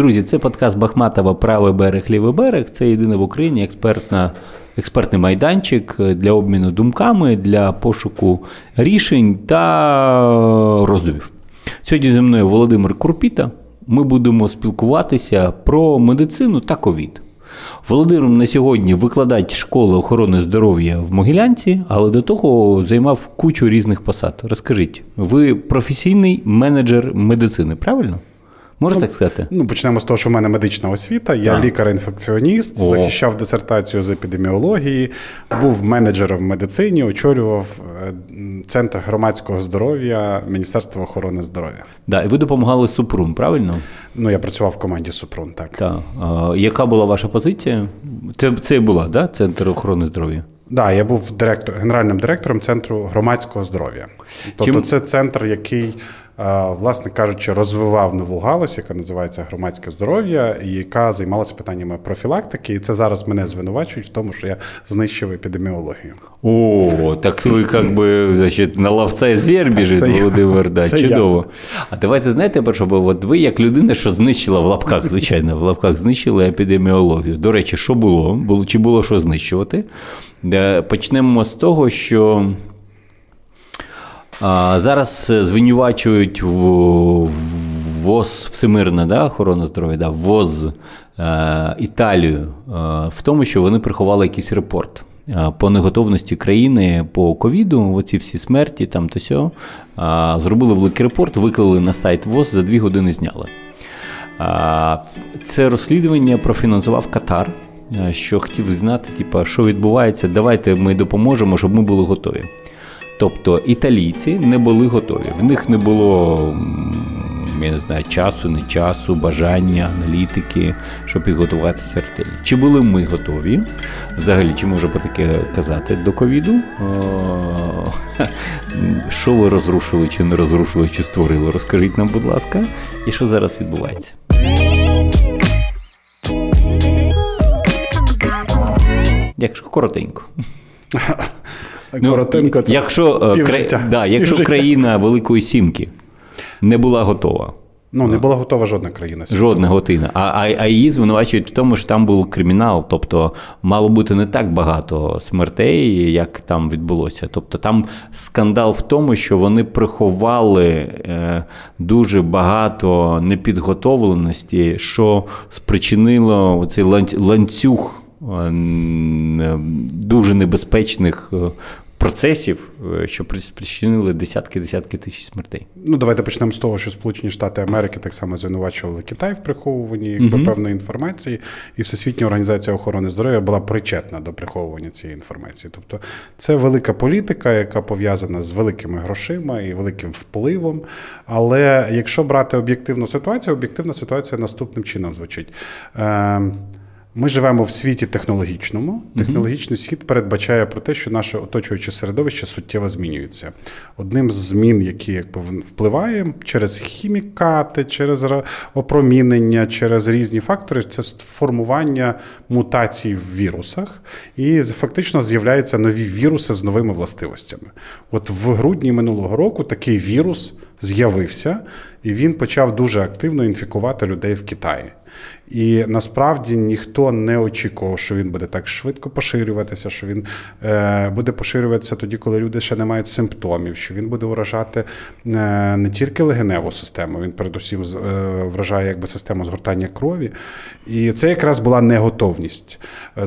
Друзі, це подкаст Бахматова Правий берег, лівий берег. Це єдине в Україні експертна, експертний майданчик для обміну думками, для пошуку рішень та роздумів. Сьогодні зі мною Володимир Курпіта. Ми будемо спілкуватися про медицину та ковід. Володимир на сьогодні викладач школи охорони здоров'я в Могилянці, але до того займав кучу різних посад. Розкажіть, ви професійний менеджер медицини, правильно? Можна ну, так сказати? Ну, почнемо з того, що в мене медична освіта. Я лікар-інфекціоніст, О. захищав дисертацію з епідеміології, був менеджером в медицині, очолював е, центр громадського здоров'я Міністерства охорони здоров'я. Да, і ви допомагали Супрун, правильно? Ну, я працював в команді Супрун, так. Так. А, Яка була ваша позиція? Це це була, да? Центр охорони здоров'я? Так, да, я був директор, генеральним директором центру громадського здоров'я. Тобто, Чим... це центр, який власне кажучи, розвивав нову галузь, яка називається громадське здоров'я, і яка займалася питаннями профілактики. І це зараз мене звинувачують в тому, що я знищив епідеміологію. О, так ви як би значить, на ловця і звір біжить, Володимир. Да, чудово. Я. А давайте знаєте, щоб от ви як людина, що знищила в лапках, звичайно, в лапках знищила епідеміологію. До речі, що було? було чи було що знищувати? Почнемо з того, що. Зараз е, звинувачують ВОЗ Всемирна да, охорона здоров'я, да, ВОЗ е, Італію е, в тому, що вони приховали якийсь репорт. По неготовності країни по ковіду, оці всі смерті, там то сьо, зробили великий репорт, виклали на сайт ВОЗ, за дві години зняли. Це розслідування профінансував Катар, що хотів знати, типу, що відбувається. Давайте ми допоможемо, щоб ми були готові. Тобто італійці не були готові. В них не було я не знаю, часу, не часу, бажання, аналітики, щоб підготуватися ретельно. Чи були ми готові? Взагалі, чи можу таке казати до ковіду? Що ви розрушили, чи не розрушили, чи створили? Розкажіть нам, будь ласка, і що зараз відбувається? Якщо коротенько. Ну, Коротенько це якщо, е, кра... да, якщо країна Великої Сімки не була готова. Ну, не була готова жодна країна. Жодна готина. А, а а, її звинувачують в тому, що там був кримінал. Тобто мало бути не так багато смертей, як там відбулося. Тобто там скандал в тому, що вони приховали е, дуже багато непідготовленості, що спричинило цей ланцюг е, дуже небезпечних е, процесів, е, що спричинили десятки-десятки тисяч смертей. Ну давайте почнемо з того, що Сполучені Штати Америки так само звинувачували Китай в приховуванні якби, угу. певної інформації, і Всесвітня організація охорони здоров'я була причетна до приховування цієї інформації. Тобто це велика політика, яка пов'язана з великими грошима і великим впливом. Але якщо брати об'єктивну ситуацію, об'єктивна ситуація наступним чином звучить. Е, ми живемо в світі технологічному. Технологічний світ передбачає про те, що наше оточуюче середовище суттєво змінюється. Одним з змін, які якби впливає через хімікати, через опромінення, через різні фактори, це формування мутацій в вірусах, і фактично з'являються нові віруси з новими властивостями. От в грудні минулого року такий вірус з'явився, і він почав дуже активно інфікувати людей в Китаї. І насправді ніхто не очікував, що він буде так швидко поширюватися, що він е, буде поширюватися тоді, коли люди ще не мають симптомів, що він буде вражати е, не тільки легеневу систему, він передусім е, вражає якби систему згортання крові. І це якраз була неготовність.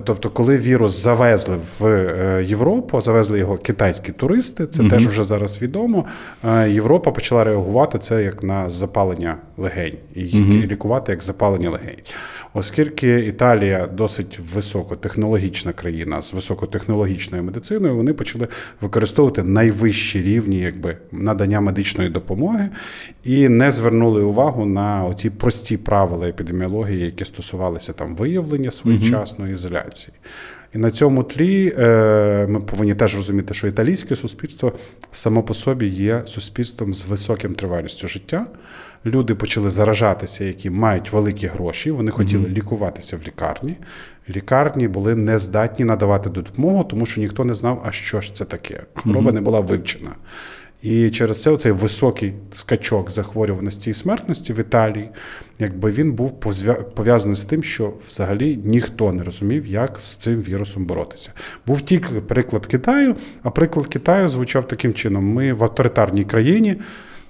Тобто, коли вірус завезли в Європу, завезли його китайські туристи, це угу. теж вже зараз відомо. Європа почала реагувати це як на запалення легень і угу. лікувати як запалення легень. Оскільки Італія досить високотехнологічна країна з високотехнологічною медициною, вони почали використовувати найвищі рівні якби, надання медичної допомоги і не звернули увагу на ті прості правила епідеміології, які стосувалися там виявлення своєчасної ізоляції. І на цьому тлі е, ми повинні теж розуміти, що італійське суспільство само по собі є суспільством з високим тривалістю життя люди почали заражатися, які мають великі гроші. Вони хотіли mm-hmm. лікуватися в лікарні. Лікарні були не здатні надавати допомогу, тому що ніхто не знав, а що ж це таке. Хвороба mm-hmm. не була вивчена. І через це цей високий скачок захворюваності і смертності в Італії, якби він був пов'язаний з тим, що взагалі ніхто не розумів, як з цим вірусом боротися. Був тільки приклад Китаю, а приклад Китаю звучав таким чином: ми в авторитарній країні.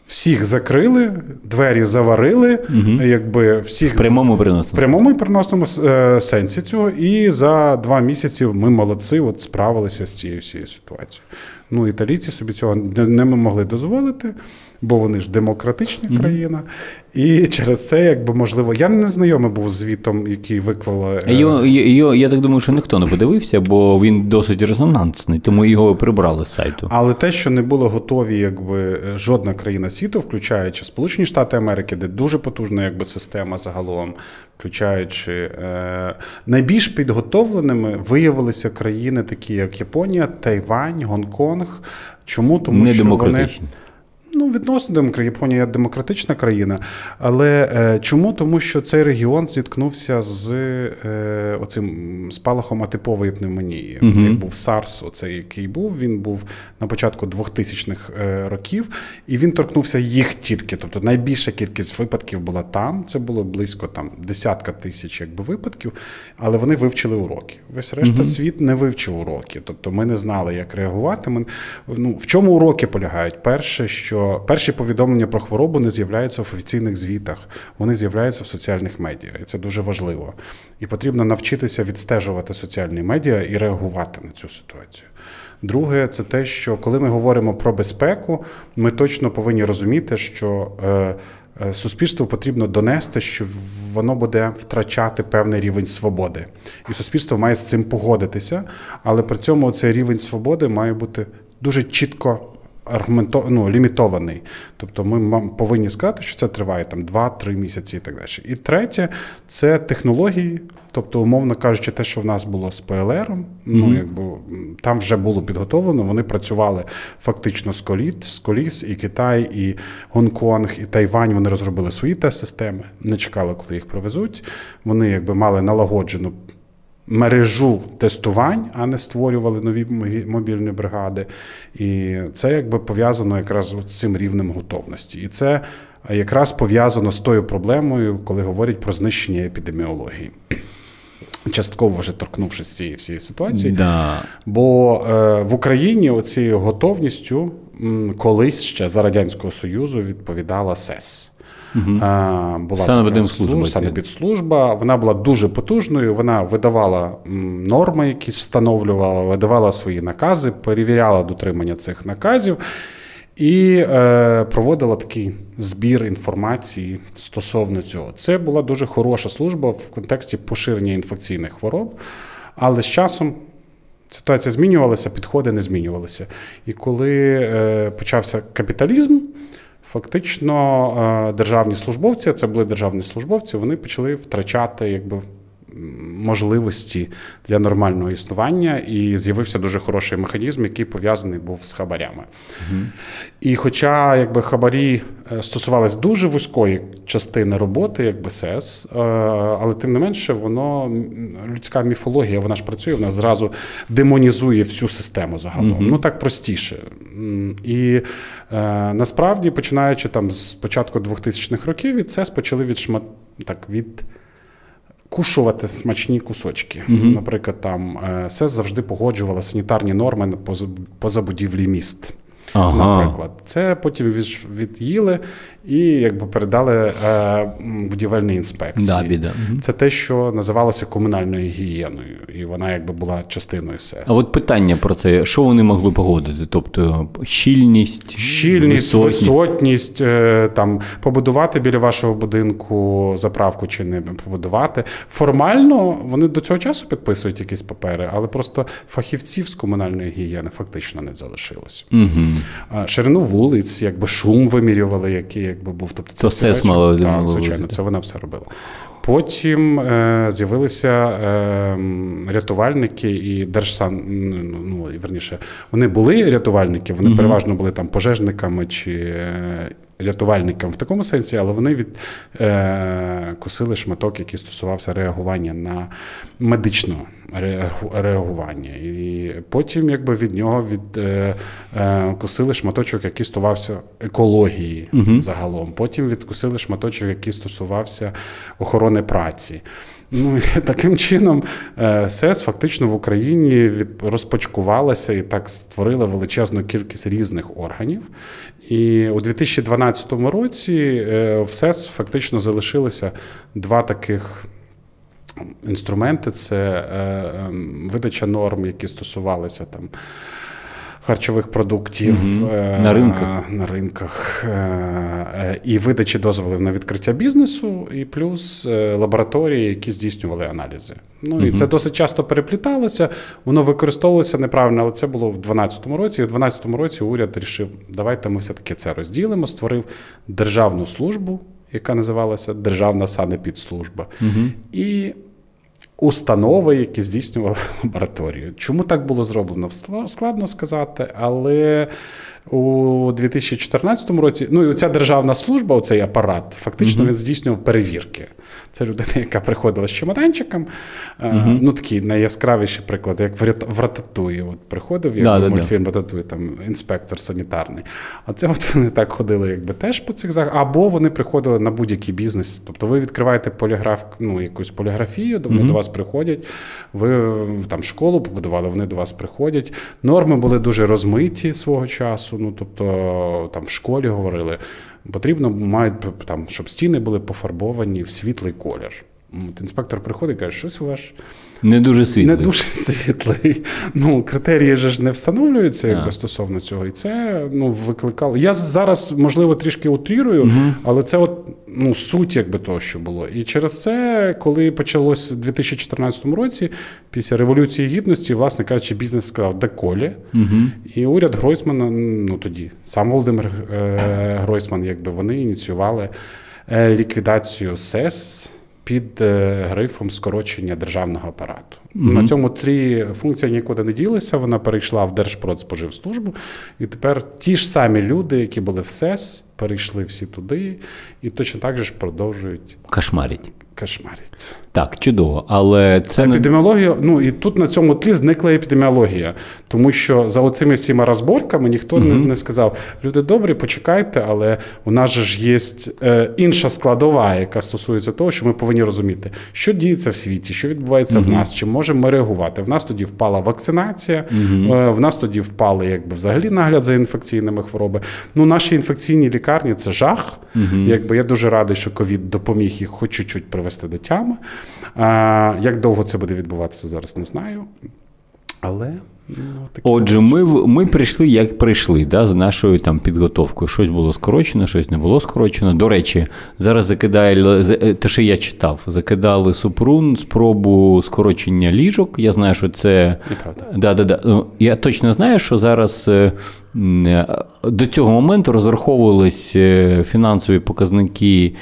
Всіх закрили, двері заварили, угу. якби всіх в прямому переносному. В прямому і переносному е, сенсі цього. І за два місяці ми молодці, от справилися з цією всією ситуацією. Ну, італійці собі цього не могли дозволити, бо вони ж демократична mm-hmm. країна. І через це, якби можливо, я не знайомий був з звітом, який виклали. Е, його, його, я так думаю, що ніхто не подивився, бо він досить резонансний, тому його прибрали з сайту. Але те, що не було готові, якби жодна країна світу, включаючи Сполучені Штати Америки, де дуже потужна якби система загалом, включаючи е, найбільш підготовленими, виявилися країни, такі як Японія, Тайвань, Гонконг. Чому тому, що вони Ну, відносно демократії. Японія демократична країна. Але е, чому? Тому що цей регіон зіткнувся з е, оцим спалахом атипової пневмонії. Угу. Як був SARS, оцей який був, він був на початку 2000-х е, років, і він торкнувся їх тільки. Тобто найбільша кількість випадків була там. Це було близько там десятка тисяч якби, випадків, але вони вивчили уроки. Весь решта угу. світ не вивчив уроки. Тобто ми не знали, як реагувати. Ми, ну, В чому уроки полягають? Перше, що перші повідомлення про хворобу не з'являються в офіційних звітах, вони з'являються в соціальних медіа, і це дуже важливо. І потрібно навчитися відстежувати соціальні медіа і реагувати на цю ситуацію. Друге, це те, що коли ми говоримо про безпеку, ми точно повинні розуміти, що е, е, суспільству потрібно донести, що воно буде втрачати певний рівень свободи, і суспільство має з цим погодитися, але при цьому цей рівень свободи має бути дуже чітко аргументо, ну, лімітований. Тобто ми повинні сказати, що це триває там 2-3 місяці і так далі. І третє це технології. Тобто, умовно кажучи, те, що в нас було з ПЛР, mm-hmm. ну якби там вже було підготовлено. Вони працювали фактично з коліс, з коліс, і Китай, і Гонконг, і Тайвань. Вони розробили свої тест-системи, не чекали, коли їх привезуть. Вони якби мали налагоджену мережу тестувань, а не створювали нові мобільні бригади. І це якби пов'язано якраз з цим рівнем готовності. І це якраз пов'язано з тою проблемою, коли говорять про знищення епідеміології. Частково вже торкнувшись цієї всієї ситуації, да. бо е, в Україні оцією готовністю м, колись ще за Радянського Союзу відповідала СЕС. Угу. Була Санепідслужба. Санепідслужба. Вона була дуже потужною. Вона видавала норми, якісь встановлювала, видавала свої накази, перевіряла дотримання цих наказів. І е, проводила такий збір інформації стосовно цього. Це була дуже хороша служба в контексті поширення інфекційних хвороб, але з часом ситуація змінювалася, підходи не змінювалися. І коли е, почався капіталізм, Фактично, е, державні службовці, це були державні службовці, вони почали втрачати якби можливості для нормального існування, і з'явився дуже хороший механізм, який пов'язаний був з хабарями. Угу. І хоча якби хабарі е, стосувалися дуже вузької частини роботи, як БСС, е, але тим не менше, воно людська міфологія, вона ж працює, вона зразу демонізує всю систему загалом. Угу. Ну так простіше. І е, насправді, починаючи там з початку 2000-х років, від ЦЕС почали від шмат так від кушувати смачні кусочки. Угу. Наприклад, там е, СЕС завжди погоджувала санітарні норми поза будівлі міст. Ага. Наприклад, це потім від'їли і якби передали е, будівельній інспекції. Да, біда. Це те, що називалося комунальною гігієною, і вона якби була частиною СЕС. А от питання про це: що вони могли погодити? Тобто щільність, щільність, висотність, висотність е, там побудувати біля вашого будинку заправку чи не побудувати. Формально вони до цього часу підписують якісь папери, але просто фахівців з комунальної гігієни фактично не залишилось. Угу. Ширину вулиць, якби шум вимірювали, який якби був. Тобто це все мало Так, звичайно, це вона все робила. Потім е, з'явилися е, рятувальники і держсан. Ну, ну верніше, вони були рятувальники, вони угу. переважно були там пожежниками чи е, рятувальниками в такому сенсі, але вони від е, кусили шматок, який стосувався реагування на медичне реагування. І потім, якби від нього від е, е, кусили шматочок, який стосувався екології угу. загалом. Потім відкусили шматочок, який стосувався охорони праці. Ну і таким чином е, СЕС фактично в Україні розпочкувалася і так створила величезну кількість різних органів. І у 2012 році е, в СЕС фактично залишилося два таких. Інструменти це е, ем, видача норм, які стосувалися там харчових продуктів угу. на ринках на ринках е, і видачі дозволів на відкриття бізнесу, і плюс лабораторії, які здійснювали аналізи. Ну угу. і це досить часто перепліталося, воно використовувалося неправильно, але це було в 2012 році. І в 2012 році уряд рішив, давайте ми все-таки це розділимо, створив державну службу, яка називалася Державна санепідслужба. Угу. І установи, які здійснювали лабораторію. Чому так було зроблено? Складно сказати, але у 2014 році ну і ця державна служба, оцей апарат, фактично він здійснював перевірки. Це людина, яка приходила з чемоданчиком. Mm-hmm. Ну, такий найяскравіший приклад, як в Рататуї. От приходив, як да, мультфільм Рататуї, там інспектор санітарний. А це от вони так ходили, якби теж по цих захах. Або вони приходили на будь-який бізнес. Тобто ви відкриваєте поліграф, ну, якусь поліграфію, вони mm-hmm. до вас приходять, ви там школу побудували, вони до вас приходять. Норми були дуже розмиті свого часу. Ну, тобто там в школі говорили. Потрібно мають там, щоб стіни були пофарбовані в світлий колір. Інспектор приходить і каже, щось у вас не дуже світлий. Не дуже світлий. Ну, Критерії ж не встановлюються якби, стосовно цього. І це ну, викликало. Я зараз, можливо, трішки утрірую, угу. але це от, ну, суть якби, того, що було. І через це, коли почалось у 2014 році, після Революції Гідності, власне кажучи, бізнес сказав деколі. Угу. І уряд Гройсмана, ну тоді, сам Володимир е, Гройсман, якби вони ініціювали е, ліквідацію СЕС під е, грифом скорочення державного апарату. Mm-hmm. На цьому тлі функція нікуди не ділася. Вона перейшла в Держпродспоживслужбу, і тепер ті ж самі люди, які були в СЕС, перейшли всі туди, і точно так же ж продовжують кошмарить. Кошмарить. Так, чудово, але це епідеміологія. Ну і тут на цьому тлі зникла епідеміологія, тому що за оцими всіма розборками ніхто угу. не, не сказав: люди добрі, почекайте, але у нас же ж є е, інша складова, яка стосується того, що ми повинні розуміти, що діється в світі, що відбувається угу. в нас, чи можемо ми реагувати. В нас тоді впала вакцинація, угу. в нас тоді впали, якби взагалі нагляд за інфекційними хворобами. Ну, наші інфекційні лікарні це жах. Якби я дуже радий, що ковід допоміг їх хоч чуть-чуть привести до тями. А, Як довго це буде відбуватися, зараз не знаю. Але. Ну, Отже, ми ми прийшли, як прийшли, да, з нашою там підготовкою. Щось було скорочено, щось не було скорочено. До речі, зараз закидає е, те, що я читав, закидали Супрун спробу скорочення ліжок. Я знаю, що це. Да, да, да. Ну, я точно знаю, що зараз е, е, до цього моменту розраховувались фінансові показники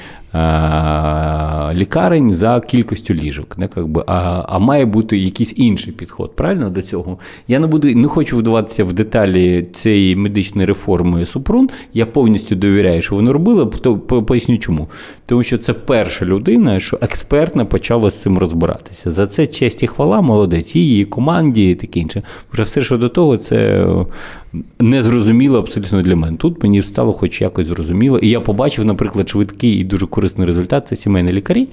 лікарень за кількістю ліжок. Не, би, а а має бути якийсь інший підход. Правильно до цього? Я не буду не хочу вдаватися в деталі цієї медичної реформи Супрун. Я повністю довіряю, що вони робили, то поясню чому. Тому що це перша людина, що експертно почала з цим розбиратися. За це честь і хвала, молодець, її команді і таке інше. Вже все, що до того, це не зрозуміло абсолютно для мене. Тут мені стало хоч якось зрозуміло. І я побачив, наприклад, швидкий і дуже корисний результат це сімейні лікарі.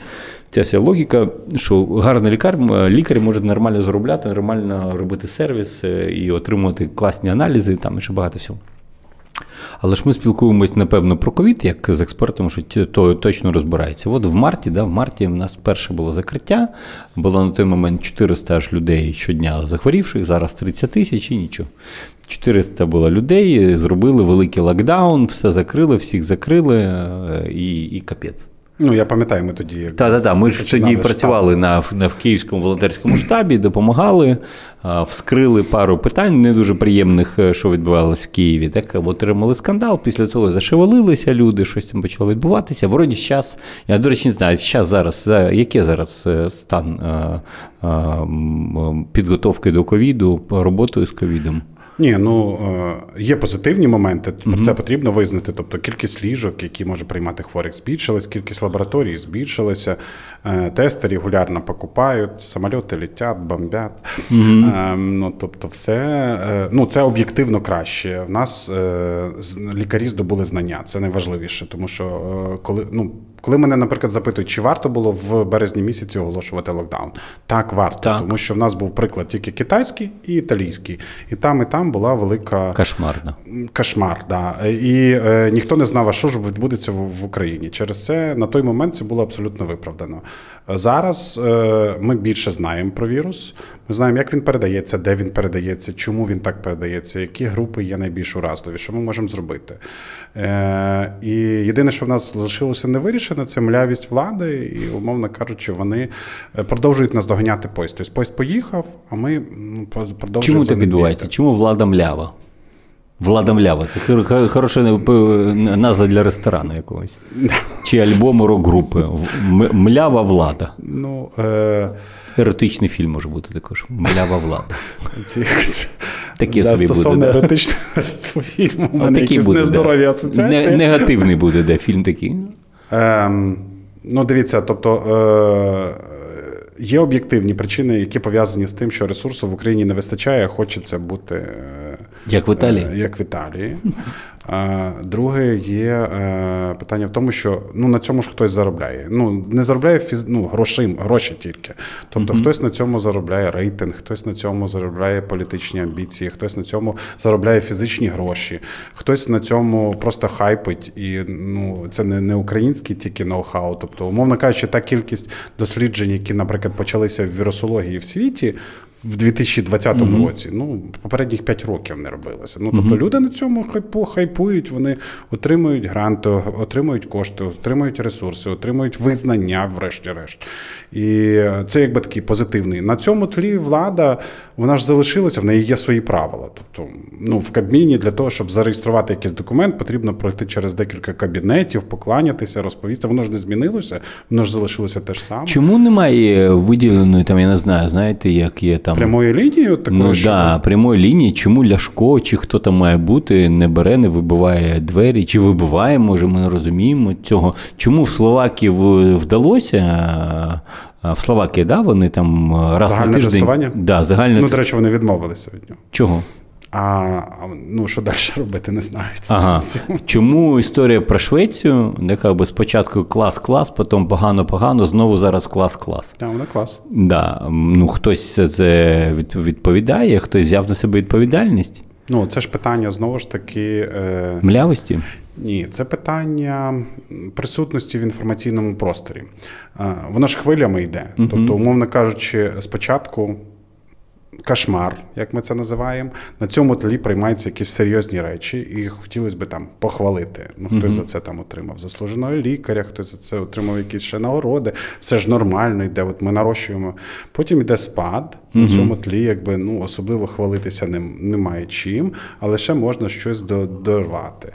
Ця вся логіка, що гарний лікар, лікар може нормально заробляти, нормально робити сервіс е, і отримувати класні аналізи, там і ще багато всього. Але ж ми спілкуємось, напевно, про ковід, як з експертом, що то точно розбирається. От в марті, да, в марті в нас перше було закриття, було на той момент 400 аж людей щодня захворівших, зараз 30 тисяч і нічого. 400 було людей, зробили великий локдаун, все закрили, всіх закрили е, і і капець. Ну, я пам'ятаю, ми тоді. Так, так, так. Ми ж тоді штаб. працювали на, на в Київському волонтерському штабі, допомагали, а, вскрили пару питань не дуже приємних, е, що відбувалося в Києві. Так отримали скандал. Після того зашевелилися люди, щось там почало відбуватися. Вроді зараз, я до речі, не знаю, щас зараз, е, який зараз е, стан е, е, підготовки до ковіду, роботою з ковідом. Ні, ну е, є позитивні моменти, про це потрібно визнати. Тобто кількість ліжок, які може приймати хворих, збільшилась, кількість лабораторій збільшилася, е, тести регулярно покупають, самольоти літять, бомбять. Е, ну, тобто, все е, ну, це об'єктивно краще. В нас лікарі здобули знання, це найважливіше, тому що коли ну. Коли мене, наприклад, запитують, чи варто було в березні місяці оголошувати локдаун, так варто, Так. тому що в нас був приклад тільки китайський і італійський, і там, і там була велика кошмарна кошмар. Да. І е, ніхто не знав, а що ж відбудеться в, в Україні. Через це на той момент це було абсолютно виправдано. Зараз е, ми більше знаємо про вірус. Ми знаємо, як він передається, де він передається, чому він так передається, які групи є найбільш уразливі, що ми можемо зробити. Е, і єдине, що в нас залишилося не вирішено, це млявість влади, і, умовно кажучи, вони е, продовжують нас доганяти поїзд. Тобто поїзд поїхав, а ми продовжуємо. Чому так відбувається? Чому влада млява? Влада млява. Це хор- хор- хороша е, назва для ресторану якогось. Чи альбому рок-групи. Млява влада. Ну, е, Еротичний фільм може бути також. Млява влада. Таке да, собі буде, стосовно да. еротичного фільму, у мене якісь буде, нездорові да. асоціації. Не- негативний буде, де фільм такий. Ем, ну, дивіться, тобто е, є об'єктивні причини, які пов'язані з тим, що ресурсу в Україні не вистачає, хочеться бути. Як в Італії. Е, Як в Італії. Е, Друге є е, питання в тому, що ну, на цьому ж хтось заробляє. Ну, не заробляє фіз... ну, гроші, гроші тільки. Тобто хтось на цьому заробляє рейтинг, хтось на цьому заробляє політичні амбіції, хтось на цьому заробляє фізичні гроші, хтось на цьому просто хайпить. І ну, це не, не український тільки ноу-хау. Тобто, умовно кажучи, та кількість досліджень, які, наприклад, почалися в вірусології в світі. В 2020 році, ну попередніх 5 років не робилося. Ну тобто люди на цьому хайпу, хайпують, вони отримують гранти, отримують кошти, отримують ресурси, отримують визнання, врешті-решт. І це якби такий позитивний. На цьому тлі влада вона ж залишилася, в неї є свої правила. Тобто, ну в Кабміні для того, щоб зареєструвати якийсь документ, потрібно пройти через декілька кабінетів, покланятися, розповісти. Воно ж не змінилося, воно ж залишилося те ж саме. Чому немає виділеної, там, я не знаю, знаєте, як є там. Прямої лінії от такої, Ну що да, прямої лінії, чому Ляшко, чи хто там має бути, не бере, не вибиває двері, чи вибиває, може, ми не розуміємо цього. Чому в Словакії вдалося? В Словакії, да, вони там раз Загальне на тиждень. тестування? Да, загальне Ну, до речі, вони відмовилися від нього. Чого? А ну що далі робити, не знають. з Ага. Чому історія про Швецію, де би спочатку клас-клас, потім погано-погано, знову зараз клас-клас. Так, вона клас. Да, ну хтось це відповідає, хтось взяв на себе відповідальність Ну, це ж питання знову ж таки. Е, млявості. ні, це питання присутності в інформаційному просторі. Е, воно ж хвилями йде. Тобто, умовно кажучи, спочатку. Кошмар, як ми це називаємо, на цьому тлі приймаються якісь серйозні речі, і хотілося б там похвалити. Ну, хтось за це там отримав заслуженого лікаря, хтось за це отримав якісь ще нагороди. Все ж нормально йде. От ми нарощуємо. Потім йде спад. На цьому тлі, якби ну особливо хвалитися ним немає чим, але ще можна щось до- дорвати.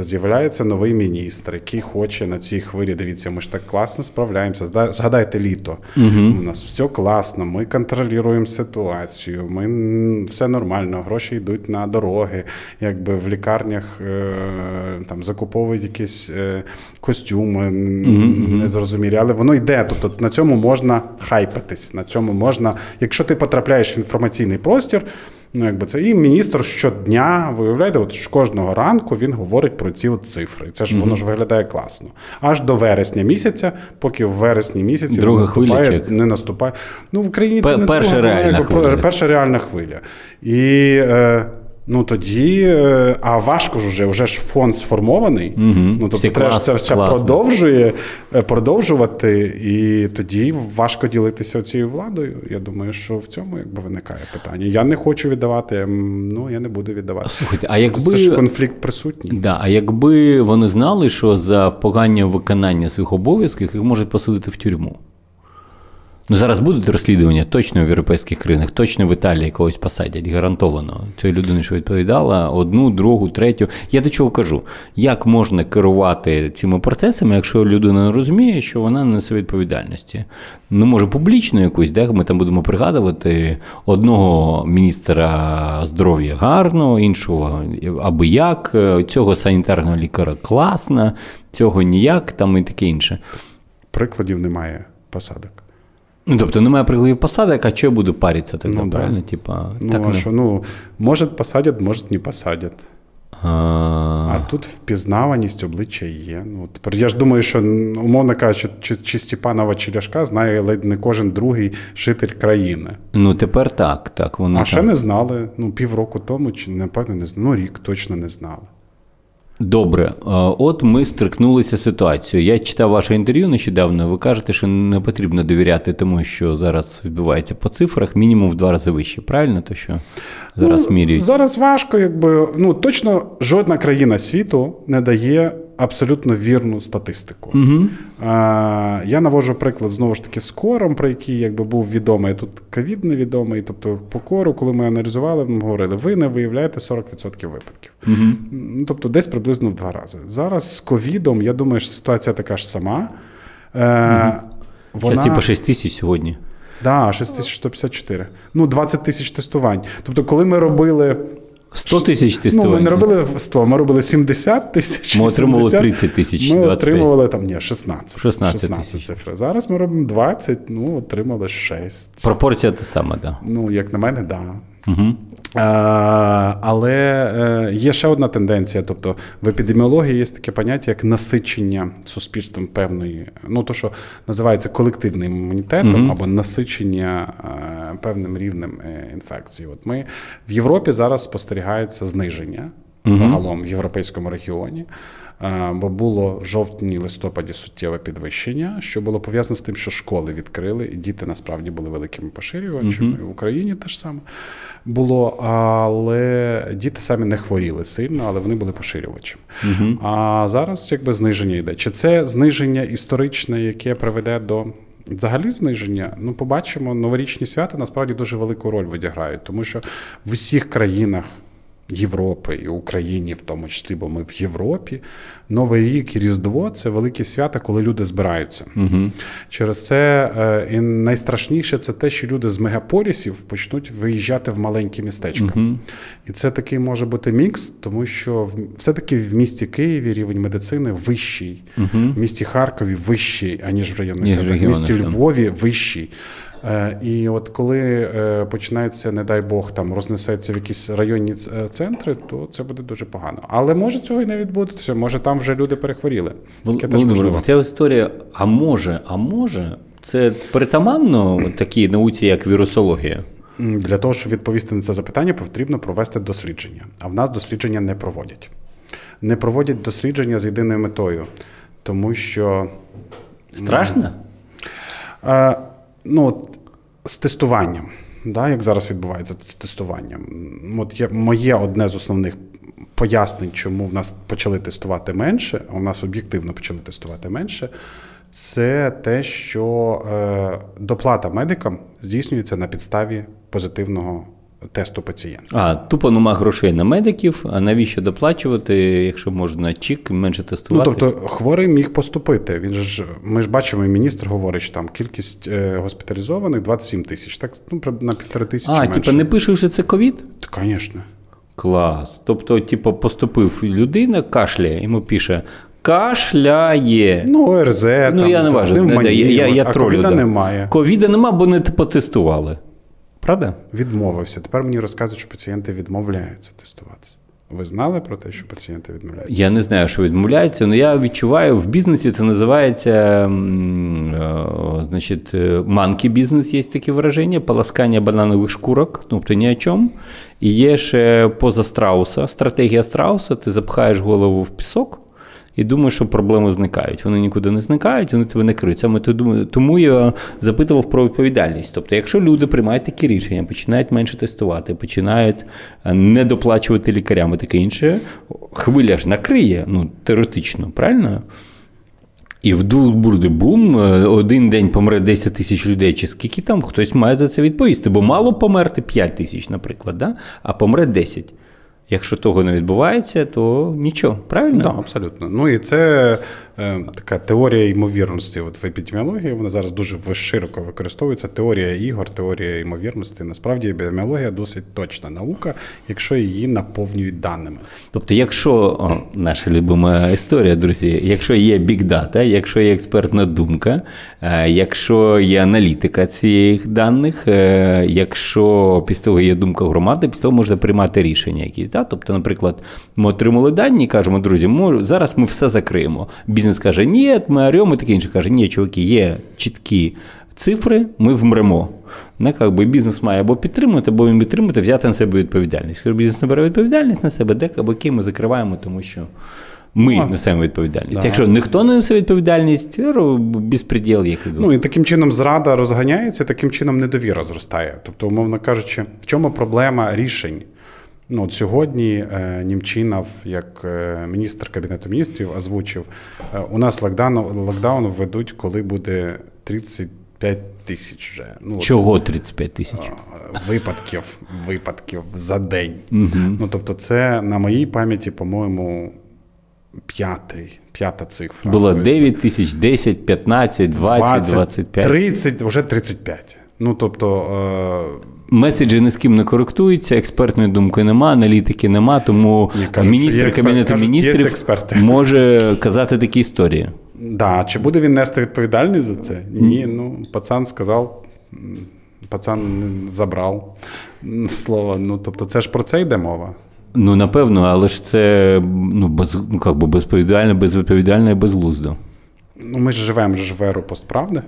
З'являється новий міністр, який хоче на цій хвилі. Дивіться, ми ж так класно справляємося. Згадайте літо. У нас все класно, ми контролюємо ситуацію, ми все нормально, гроші йдуть на дороги, якби в лікарнях е, там закуповують якісь е, костюми м, незрозумілі, але воно йде. Тобто на цьому можна хайпитись, на цьому можна, якщо ти потрапляєш в інформаційний простір. Ну, якби це і міністр щодня, виявляєте, от кожного ранку він говорить про ці от цифри. Це ж воно ж виглядає класно. Аж до вересня місяця, поки в вересні місяці Друга не наступає, хвиля не наступає. Ну, в Україні це це не перша друга, реальна хвиля. перша реальна хвиля. І е, Ну тоді, е, а важко ж уже, вже ж фонд сформований. Угу. Ну тобто Всі треба клас, це все класно. продовжує е, продовжувати, і тоді важко ділитися цією владою. Я думаю, що в цьому якби виникає питання. Я не хочу віддавати, ну я не буду віддавати. Слухайте, а якби Це ж конфлікт присутній. Да, а якби вони знали, що за погання виконання своїх обов'язків їх можуть посадити в тюрму. Ну, зараз будуть розслідування точно в європейських країнах, точно в Італії когось посадять, гарантовано. Цієї людини, що відповідала, одну, другу, третю. Я до чого кажу? Як можна керувати цими процесами, якщо людина не розуміє, що вона не несе відповідальності? Ну, може, публічно якусь, де ми там будемо пригадувати одного міністра здоров'я гарно, іншого аби як, цього санітарного лікаря класно, цього ніяк, там і таке інше. Прикладів немає посадок. Ну, тобто немає прикладів посадок, а що я буду паритися тоді, Ну, да. правильно? Типа, Ну, так а не- що, ну, може посадять, може не посадять. А, А тут впізнаваність обличчя є. Ну, тепер я ж думаю, що умовно кажучи, чи, чи Степанова чи Ляшка знає ледь не кожен другий житель країни. Ну, тепер так, так, воно А так. ще не знали. Ну, півроку тому, чи напевно не знали. Ну, рік точно не знали. Добре, Е, от ми стрикнулися ситуацією. Я читав ваше інтерв'ю нещодавно. Ви кажете, що не потрібно довіряти тому, що зараз відбувається по цифрах, мінімум в два рази вище. Правильно, то що зараз ну, міряють? Зараз важко, якби ну точно жодна країна світу не дає абсолютно вірну статистику. Угу. А, я навожу приклад знову ж таки з кором, про який якби був відомий. Тут ковід невідомий. Тобто, по кору, коли ми аналізували, ми говорили, ви не виявляєте 40% випадків. Угу. Тобто, десь приблизно в два рази. Зараз з ковідом, я думаю, що ситуація така ж сама. Е, Зараз типу 6 тисяч сьогодні. Так, Да, 6154. Ну, 20 тисяч тестувань. Тобто, коли ми робили. 100 тисяч Ну, ми не робили 100, ми робили 70 тисяч. Ми отримували 30 тисяч, Ми 25. отримували там, ні, 16. 16 тисяч. цифри. Зараз ми робимо 20, ну, отримали 6. Пропорція та сама, так. Ну, як на мене, так. Да. Угу. Але е, є ще одна тенденція. Тобто в епідеміології є таке поняття, як насичення суспільством певної, ну то, що називається колективним імунітетом Мгм. або насичення е, певним рівнем е, інфекції. От ми в Європі зараз спостерігається зниження Мгм. загалом в європейському регіоні. Е, Бо було в жовтні листопаді суттєве підвищення, що було пов'язано з тим, що школи відкрили, і діти насправді були великими поширювачами. Мгм. В Україні теж саме було, але діти самі не хворіли сильно, але вони були поширювачами. Угу. А зараз якби зниження йде. Чи це зниження історичне, яке приведе до взагалі зниження? Ну, побачимо, новорічні свята насправді дуже велику роль відіграють, тому що в усіх країнах. Європи і Україні, в тому числі, бо ми в Європі. Новий рік і Різдво це великі свята, коли люди збираються. Угу. Через це е, і найстрашніше це те, що люди з мегаполісів почнуть виїжджати в маленькі містечка. Угу. І це такий може бути мікс, тому що все-таки в місті Києві рівень медицини вищий, Угу. в місті Харкові вищий, аніж в районних центрах. В місті. Львові вищий. Е, І от коли е, починається, не дай Бог, там рознесеться в якісь районні е, центри, то це буде дуже погано. Але може цього і не відбудеться. Може там вже люди перехворіли. Володимир, ця історія, а може, а може, це притаманно такій науці, як вірусологія? Для того, щоб відповісти на це запитання, потрібно провести дослідження. А в нас дослідження не проводять. Не проводять дослідження з єдиною метою, тому що Страшно? Ну, от, з тестуванням, да, як зараз відбувається з тестуванням. От є моє одне з основних пояснень, чому в нас почали тестувати менше, а в нас об'єктивно почали тестувати менше. Це те, що е, доплата медикам здійснюється на підставі позитивного тесту пацієнта. А, тупо нема грошей на медиків, а навіщо доплачувати, якщо можна чік менше тестувати? Ну, тобто хворий міг поступити. Він ж ми ж бачимо, і міністр говорить, що там кількість е, госпіталізованих 27 тисяч. Так ну на півтори тисячі а, типу не пишуть, що це ковід? Та, Звісно. Клас. Тобто, типу, поступив людина, кашляє, йому пише кашляє. Ну, ОРЗ, Ну, там, я не важу, я, я, я а ковіда да. немає. Ковіда нема, бо не потестували. Правда? Відмовився. Тепер мені розказують, що пацієнти відмовляються тестуватися. Ви знали про те, що пацієнти відмовляються? Я не знаю, що відмовляється, але я відчуваю в бізнесі це називається е, значить, манкі бізнес, є таке вираження, полоскання бананових шкурок, тобто ні о чому. І є ще поза страуса, стратегія страуса, ти запхаєш голову в пісок. І думаєш, що проблеми зникають. Вони нікуди не зникають, вони тебе не криють. Саме тому я запитував про відповідальність. Тобто, якщо люди приймають такі рішення, починають менше тестувати, починають е, не доплачувати лікарям і таке інше, хвиля ж накриє, ну, теоретично, правильно? І вдруг буде бум, е, один день помре 10 тисяч людей, чи скільки там, хтось має за це відповісти, бо мало померти 5 тисяч, наприклад, да? а помре 10. Якщо того не відбувається, то нічого, правильно? Так, да, абсолютно. Ну і це така теорія ймовірності. От в епідеміології вона зараз дуже широко використовується. Теорія ігор, теорія ймовірності. Насправді епідеміологія досить точна наука, якщо її наповнюють даними. Тобто, якщо о, наша любима історія, друзі, якщо є бікдата, якщо є експертна думка, е, якщо є аналітика цих даних, е, якщо після того є думка громади, після того можна приймати рішення якісь. Да? Тобто, наприклад, ми отримали дані кажемо, друзі, зараз ми все закриємо. Бізнес каже, ні, ми оремо, і таке інше каже, ні, чуваки, є чіткі цифри, ми вмремо. Не, як би, Бізнес має або підтримувати, або він підтримувати, взяти на себе відповідальність. Якщо бізнес не бере відповідальність на себе, дек або ми закриваємо, тому що ми а, несемо відповідальність. Да. Якщо ніхто не несе відповідальність, безпреділ, як Ну і таким чином зрада розганяється, таким чином недовіра зростає. Тобто, умовно кажучи, в чому проблема рішень? Ну, от Сьогодні е, Німчинов, як е, міністр Кабінету міністрів, озвучив, е, у нас локдаун, локдаун введуть, коли буде 35 тисяч вже. Ну, Чого 35 тисяч? Випадків випадків за день. Угу. Ну, Тобто, це на моїй пам'яті, по-моєму, п'ятий, п'ята цифра. Було 9 тисяч, 10, 15, 20, 20 25. 30, вже 35. Ну, тобто... Меседжі ні з ким не коректуються, експертної думки нема, аналітики нема, тому кажуть, міністр Кабінету кажуть, міністрів може казати такі історії. Да, Чи буде він нести відповідальність за це? Ні. Ну, пацан сказав, пацан забрав слово. Ну, тобто, це ж про це йде мова. Ну, напевно, але ж це ну, без, ну, як би безповідально, безвідповідально і безглуздо. Ну, ми ж живемо ж в еру постправди,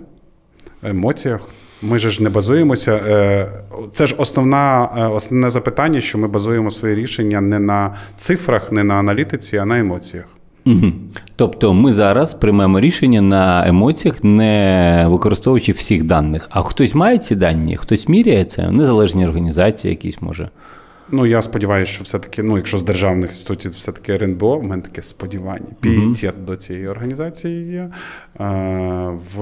емоціях. Ми ж не базуємося. Е, це ж основна, е, основне запитання, що ми базуємо свої рішення не на цифрах, не на аналітиці, а на емоціях. Угу. Тобто ми зараз приймемо рішення на емоціях, не використовуючи всіх даних. А хтось має ці дані, хтось міряє це, незалежні організації, якісь може. Ну, я сподіваюся, що все-таки, ну, якщо з державних інститутів все-таки РНБО, в мене таке сподівання, пієтет uh-huh. до цієї організації є. В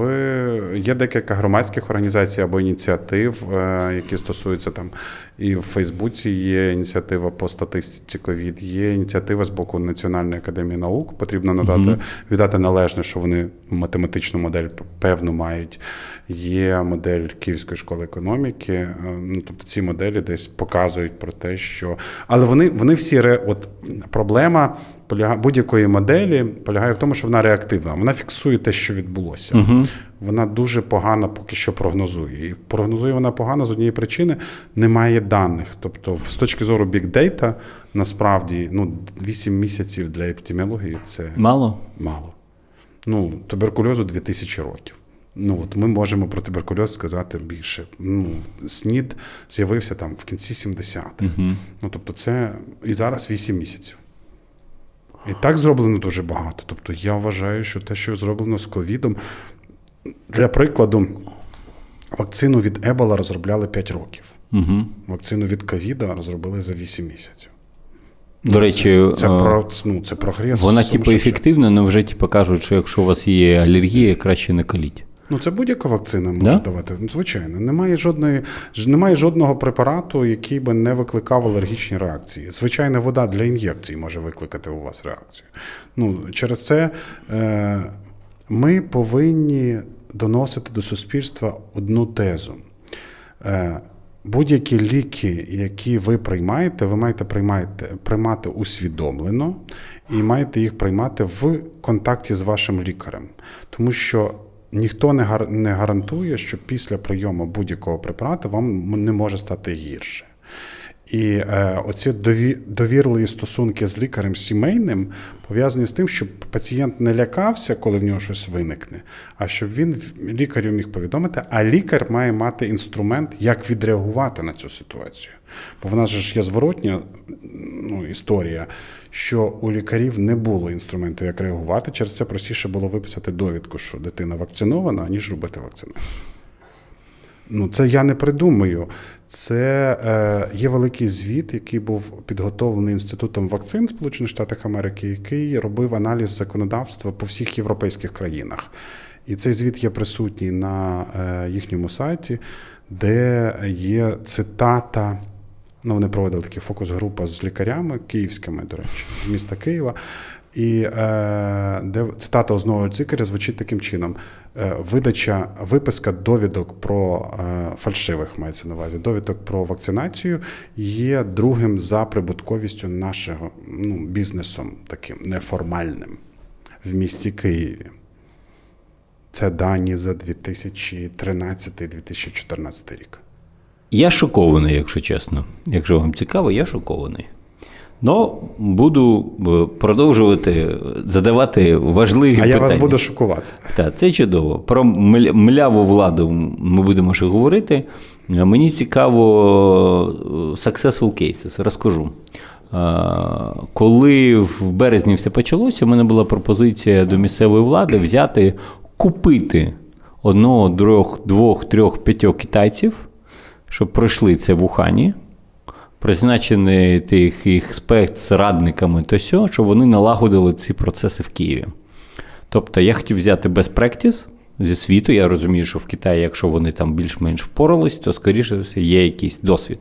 є декілька громадських організацій або ініціатив, е, які стосуються там і в Фейсбуці є ініціатива по статистиці ковід, є ініціатива з боку Національної академії наук. Потрібно надати mm-hmm. віддати належне, що вони математичну модель певну мають. Є модель Київської школи економіки. Е, ну тобто ці моделі десь показують про те, що але вони вони всі ре... от проблема будь-якої моделі полягає в тому, що вона реактивна. Вона фіксує те, що відбулося. Uh-huh. Вона дуже погано поки що прогнозує. І прогнозує вона погано з однієї причини немає даних. Тобто, з точки зору бікдейта, насправді ну, 8 місяців для епідеміології це мало. Мало. Ну, туберкульозу 2000 років. Ну от ми можемо про туберкульоз сказати більше. Ну, СНІД з'явився там в кінці 70-х. uh Ну тобто, це і зараз 8 місяців. І так зроблено дуже багато. Тобто я вважаю, що те, що зроблено з ковідом, для прикладу, вакцину від Ебола розробляли 5 років. Угу. Вакцину від ковіда розробили за 8 місяців. До речі, це, це, про, ну, це прогрес. Вона, типу, ефективна, але вже типу, кажуть, що якщо у вас є алергія, краще не каліть. Ну, це будь-яка вакцина може да? давати. Ну, Звичайно, немає жодної, немає жодного препарату, який би не викликав алергічні реакції. Звичайна вода для ін'єкцій може викликати у вас реакцію. Ну, Через це е, ми повинні доносити до суспільства одну тезу. Е, Будь-які ліки, які ви приймаєте, ви маєте приймати, приймати усвідомлено і маєте їх приймати в контакті з вашим лікарем. Тому що ніхто не гарантує, що після прийому будь-якого препарату вам не може стати гірше. І е, оці дові, довірливі стосунки з лікарем сімейним пов'язані з тим, щоб пацієнт не лякався, коли в нього щось виникне, а щоб він лікарю міг повідомити, а лікар має мати інструмент, як відреагувати на цю ситуацію. Бо в нас ж є зворотня ну, історія, що у лікарів не було інструменту, як реагувати. Через це простіше було виписати довідку, що дитина вакцинована, ніж робити вакцинацію. Ну, це я не придумаю. Це е, є великий звіт, який був підготовлений інститутом вакцин Сполучених Штатів Америки, який робив аналіз законодавства по всіх європейських країнах. І цей звіт є присутній на е, їхньому сайті, де є цитата. Ну, вони проводили такі фокус-група з лікарями київськими, до речі, міста Києва. І е, де цитата одного цикаря звучить таким чином: е, видача, виписка довідок про е, фальшивих мається на увазі, довідок про вакцинацію є другим за прибутковістю нашого ну, бізнесом, таким неформальним в місті Києві. Це дані за 2013-2014 рік. Я шокований, якщо чесно. Якщо вам цікаво, я шокований. Ну, буду е, продовжувати задавати важливі а питання. А я вас буду шокувати. Так, це чудово. Про мляву владу ми будемо ще говорити. Мені цікаво е, successful cases. Розкажу. Коли в березні все почалося, у мене була пропозиція до місцевої влади взяти, купити одного, двох, трьох, п'ятьох китайців, щоб пройшли це в Ухані призначений тих їх з радниками то сьо, щоб вони налагодили ці процеси в Києві. Тобто я хотів взяти best practice зі світу. Я розумію, що в Китаї, якщо вони там більш-менш впорались, то, скоріше все, є якийсь досвід.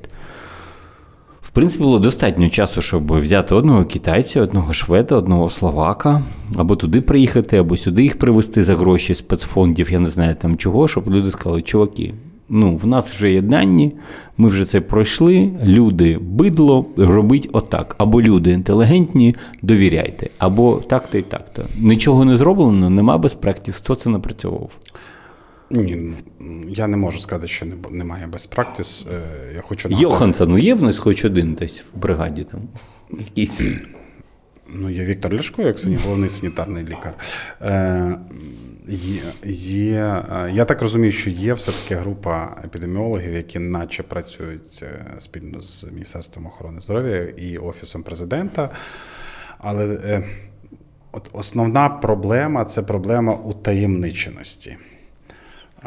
В принципі, було достатньо часу, щоб взяти одного китайця, одного шведа, одного словака, або туди приїхати, або сюди їх привезти за гроші спецфондів, я не знаю там чого, щоб люди сказали, чуваки, ну, в нас вже є дані, ми вже це пройшли. Люди, бидло, робить отак. Або люди інтелігентні, довіряйте, або так-то і так-то. Нічого не зроблено, нема безпрактіс. Хто це напрацьовував? Ні, я не можу сказати, що немає безпрактис. Е, я хочу Йоханссон, ну є в нас хоч один десь в бригаді там. Якийсь. Ну, є Віктор Ляшко, як головний санітарний лікар. Е, Є, є, Я так розумію, що є все-таки група епідеміологів, які наче працюють е, спільно з Міністерством охорони здоров'я і Офісом президента. Але е, от основна проблема це проблема утаємниченості.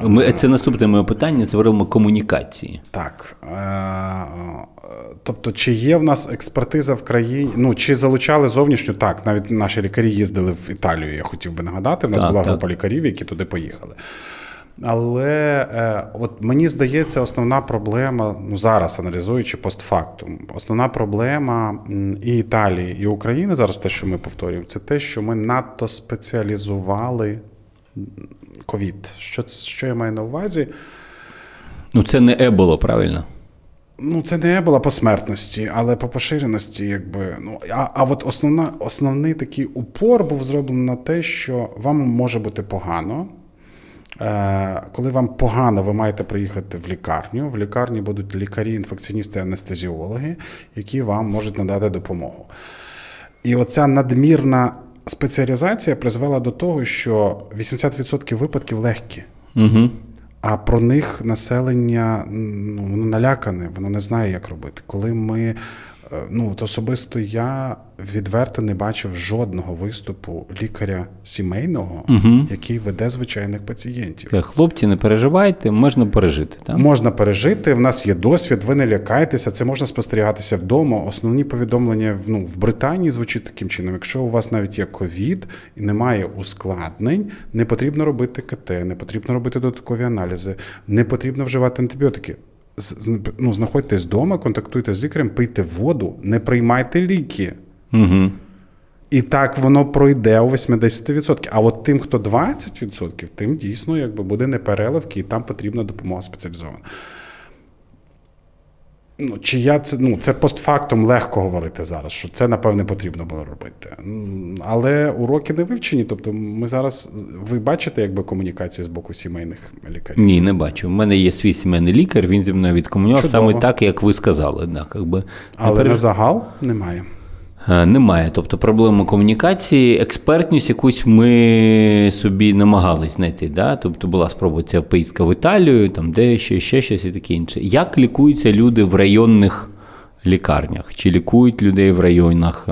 Ми, Це наступне моє питання, це говоримо комунікації. Так. Е, тобто, чи є в нас експертиза в країні? Ну, чи залучали зовнішню? Так, навіть наші лікарі їздили в Італію, я хотів би нагадати. В нас так, була так. група лікарів, які туди поїхали. Але е, от мені здається, основна проблема, ну зараз аналізуючи постфактум, основна проблема і Італії, і України зараз, те, що ми повторюємо, це те, що ми надто спеціалізували ковід. Що що я маю на увазі? Ну, це не еболо, правильно? Ну, це не ебола по смертності, але по поширеності, якби. Ну, а а от основна, основний такий упор був зроблений на те, що вам може бути погано. Е, Коли вам погано, ви маєте приїхати в лікарню. В лікарні будуть лікарі, інфекціоністи, анестезіологи, які вам можуть надати допомогу. І оця надмірна спеціалізація призвела до того, що 80% випадків легкі. Угу. А про них населення ну, воно налякане, воно не знає, як робити. Коли ми ну от особисто я відверто не бачив жодного виступу лікаря сімейного, угу. який веде звичайних пацієнтів. Так, Хлопці, не переживайте, можна пережити. Так? Можна пережити. В нас є досвід, ви не лякайтеся, це можна спостерігатися вдома. Основні повідомлення ну, в Британії звучить таким чином: якщо у вас навіть є ковід і немає ускладнень, не потрібно робити КТ, не потрібно робити додаткові аналізи, не потрібно вживати антибіотики ну, знаходьтесь вдома, контактуйте з лікарем, пийте воду, не приймайте ліки. Угу. І так воно пройде у 80%. А от тим, хто 20%, тим дійсно якби буде непереливки, і там потрібна допомога спеціалізована. Ну, чи я це ну це постфактум легко говорити зараз, що це напевне потрібно було робити. Але уроки не вивчені. Тобто, ми зараз ви бачите, якби комунікація з боку сімейних лікарів? Ні, не бачу. У мене є свій сімейний лікар, він зі мною відкомунював саме так, як ви сказали. Да, якби. Але Тепер... на загал немає. Е, немає. Тобто проблема комунікації, експертність якусь ми собі намагались знайти. Да? Тобто була спроба ця поїздка в Італію, там де ще, ще щось і таке інше. Як лікуються люди в районних лікарнях? Чи лікують людей в районах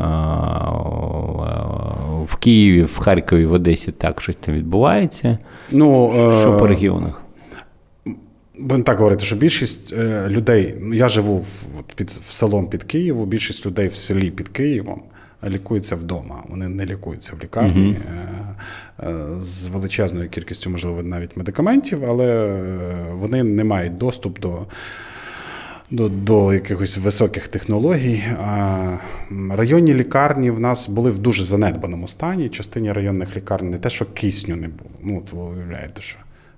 в Києві, в Харкові, в Одесі так щось там відбувається? Ну, Що по регіонах? Будемо так говорити, що більшість е, людей, ну я живу в під в селом під Києвом, більшість людей в селі під Києвом лікуються вдома. Вони не лікуються в лікарні uh-huh. з величезною кількістю, можливо, навіть медикаментів, але вони не мають доступ до. До до якихось високих технологій. А Районні лікарні в нас були в дуже занедбаному стані. Частині районних лікарень не те, що кисню не було. Ну, от ви уявляєте, що.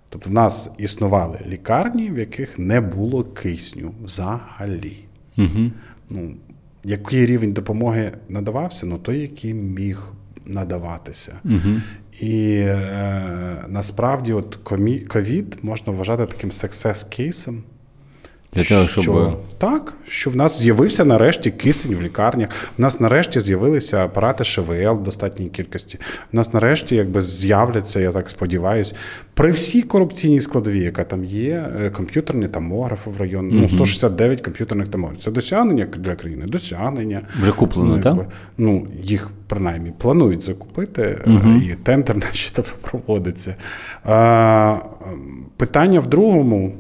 Тобто в нас існували лікарні, в яких не було кисню взагалі. Угу. Ну, Який рівень допомоги надавався, ну той, який міг надаватися. Угу. І е, насправді, от ковід можна вважати таким success-кейсом. Для того, щоб... Що, Так, що в нас з'явився нарешті кисень в лікарнях. В нас нарешті з'явилися апарати ШВЛ в достатній кількості. В нас нарешті якби з'являться, я так сподіваюся, при всій корупційній складовій, яка там є, е, комп'ютерні томографи в районі. Mm-hmm. Ну, 169 комп'ютерних томографів. Це досягнення для країни. Досягнення. Вже куплено, ну, так? Ну, їх принаймні планують закупити, mm-hmm. і тендер наче проводиться. А, Питання в другому.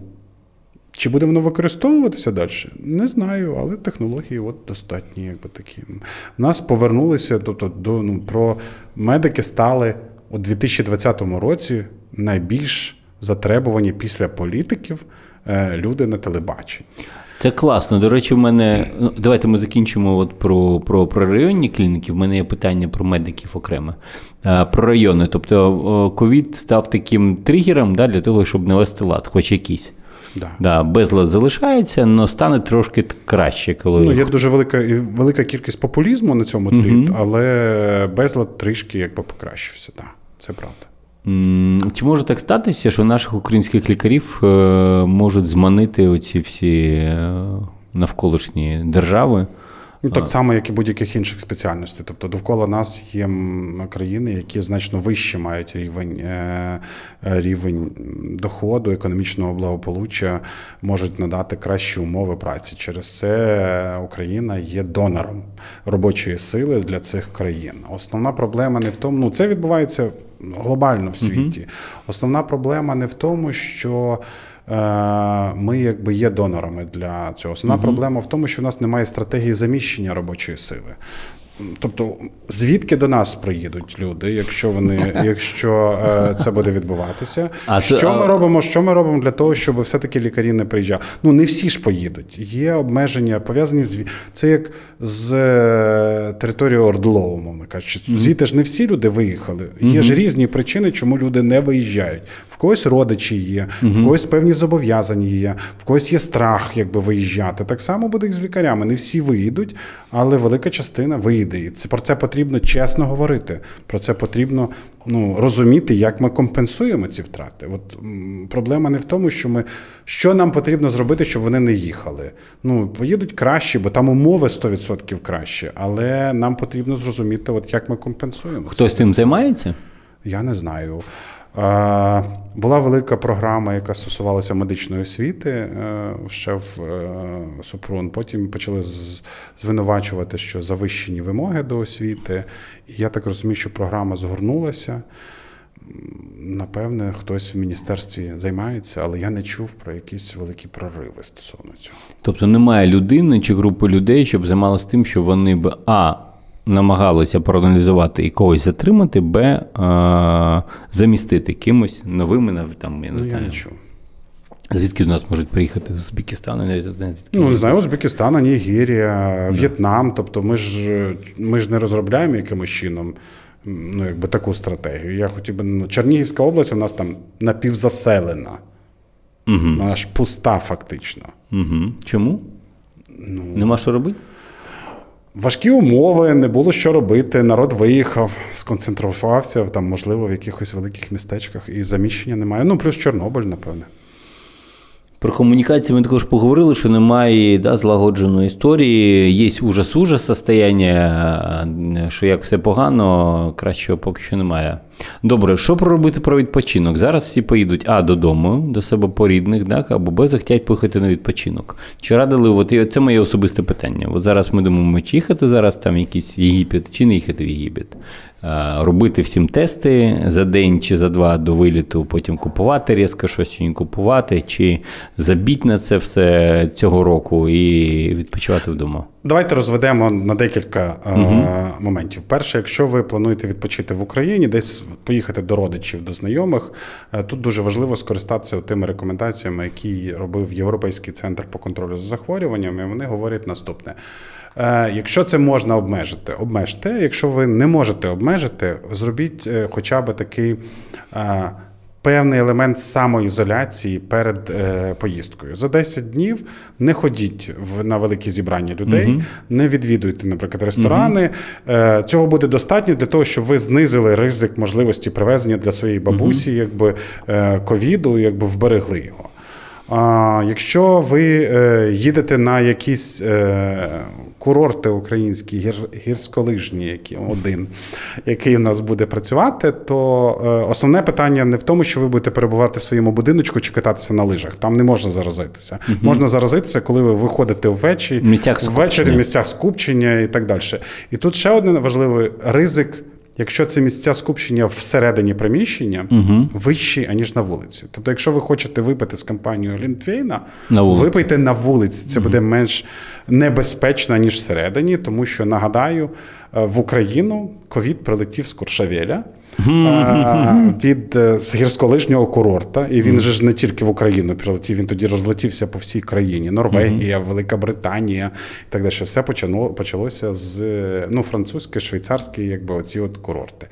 Чи буде воно використовуватися далі? Не знаю, але технології от достатні, якби такі. У нас повернулися тобто, до ну, про медики стали у 2020 році найбільш затребувані після політиків е, люди на телебаченні. Це класно. До речі, в мене ну, давайте ми закінчимо от про про, про районні клініки. В мене є питання про медиків окремо. Е, про райони. Тобто ковід став таким тригером да, для того, щоб навести лад, хоч якийсь. Да. Да, Безлад залишається, але стане трошки краще. коли... Ну, Є дуже велика велика кількість популізму на цьому тлі, угу. але безлад трішки якби покращився. Да, Це правда. Чи може так статися, що наших українських лікарів е, можуть зманити оці всі е, навколишні держави? Ну, Так само, як і будь-яких інших спеціальностей. Тобто довкола нас є країни, які значно вище мають рівень е, е, рівень доходу, економічного благополуччя, можуть надати кращі умови праці. Через це Україна є донором робочої сили для цих країн. Основна проблема не в тому, ну це відбувається глобально в світі. Основна проблема не в тому, що. Е, ми якби є донорами для цього. Основна угу. проблема в тому, що в нас немає стратегії заміщення робочої сили. Тобто, звідки до нас приїдуть люди, якщо вони, якщо е, це буде відбуватися, а що це, ми а... робимо? Що ми робимо для того, щоб все-таки лікарі не приїжджали? Ну не всі ж поїдуть. Є обмеження пов'язані з це як з е, території Ордлову, мовно кажучи. Mm-hmm. Звідти ж не всі люди виїхали. Є mm-hmm. ж різні причини, чому люди не виїжджають. В когось родичі є, mm-hmm. в когось певні зобов'язання є, в когось є страх, якби виїжджати. Так само буде і з лікарями. Не всі виїдуть, але велика частина вийде. І це про це потрібно чесно говорити. Про це потрібно ну, розуміти, як ми компенсуємо ці втрати. От проблема не в тому, що ми що нам потрібно зробити, щоб вони не їхали. Ну, поїдуть краще, бо там умови 100% краще, але нам потрібно зрозуміти, от як ми компенсуємо. Хтось цим займається? Я не знаю. Була велика програма, яка стосувалася медичної освіти е, ще в е, Супрун. Потім почали звинувачувати, що завищені вимоги до освіти. І я так розумію, що програма згорнулася. Напевне, хтось в міністерстві займається, але я не чув про якісь великі прориви стосовно цього. Тобто немає людини чи групи людей, щоб займалися тим, що вони б а намагалися проаналізувати і когось затримати, б замістити кимось новими там, я не ну, знаю. Я не чув. Звідки до нас можуть приїхати з Узбекистану? Не знаю, ну, не знаю, Узбекистан, Нігерія, В'єтнам. Тобто ми ж ми ж не розробляємо якимось чином ну, якби таку стратегію. Я хотів би ну, Чернігівська область у нас там напівзаселена. Угу. Вона ж пуста, фактично. Угу. Чому? Ну, Нема що робити? Важкі умови, не було що робити. Народ виїхав, сконцентрувався там, можливо, в якихось великих містечках, і заміщення немає. Ну, плюс Чорнобиль, напевне. Про комунікацію ми також поговорили, що немає да, злагодженої історії. Є ужас-ужас состояння, що як все погано, кращого поки що немає. Добре, що проробити про відпочинок? Зараз всі поїдуть а додому, до себе по рідних, так, або Б захотять поїхати на відпочинок. Чи радили, от це моє особисте питання. От зараз ми думаємо, чи їхати зараз там якийсь Єгипет, чи не їхати в Єгипет. Робити всім тести за день чи за два до виліту, потім купувати різко щось чи не купувати, чи забіть на це все цього року і відпочивати вдома. Давайте розведемо на декілька угу. моментів. Перше, якщо ви плануєте відпочити в Україні, десь поїхати до родичів, до знайомих, е, тут дуже важливо скористатися тими рекомендаціями, які робив Європейський центр по контролю за захворюваннями. Вони говорять наступне: е, якщо це можна обмежити, обмежте. Якщо ви не можете обмежити, зробіть хоча б такий певний елемент самоізоляції перед е, поїздкою. За 10 днів не ходіть в на великі зібрання людей, угу. не відвідуйте, наприклад, ресторани. Угу. Е, Цього буде достатньо для того, щоб ви знизили ризик можливості привезення для своєї бабусі, угу. якби е, ковіду, якби вберегли його. А якщо ви е, їдете на якісь е, курорти українські, гір, гірськолижні, які один, який у нас буде працювати, то е, основне питання не в тому, що ви будете перебувати в своєму будиночку чи кататися на лижах. Там не можна заразитися. Угу. Можна заразитися, коли ви виходите ввечері, ввечері в місцях скупчення і так далі. І тут ще один важливий ризик. Якщо це місця скупчення всередині приміщення угу. вищі, аніж на вулиці. Тобто, якщо ви хочете випити з компанією Лінтвейна, на випийте на вулиці. Це угу. буде менш небезпечно, ніж всередині, тому що нагадаю, е, в Україну ковід прилетів з Куршавеля від е, гірськолижнього курорта, і він же ж не тільки в Україну прилетів, він тоді розлетівся по всій країні. Норвегія, Велика Британія і так далі. Все почалося з ну, французьке, швейцарське, якби оці от курорти.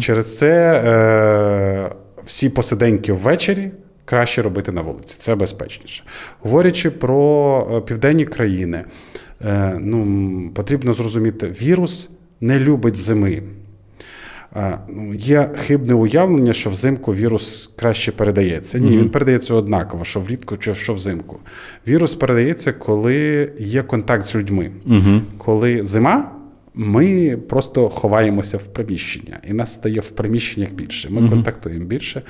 Через це е, всі посиденьки ввечері краще робити на вулиці. Це безпечніше. Говорячи про е, південні країни, е, ну, потрібно зрозуміти, вірус не любить зими. Ну, є хибне уявлення, що взимку вірус краще передається. Ні, він передається однаково, що влітку чи що взимку. Вірус передається, коли є контакт з людьми. Mm-hmm. Коли зима, ми просто ховаємося в приміщення, і нас стає в приміщеннях більше. Ми mm-hmm. контактуємо більше,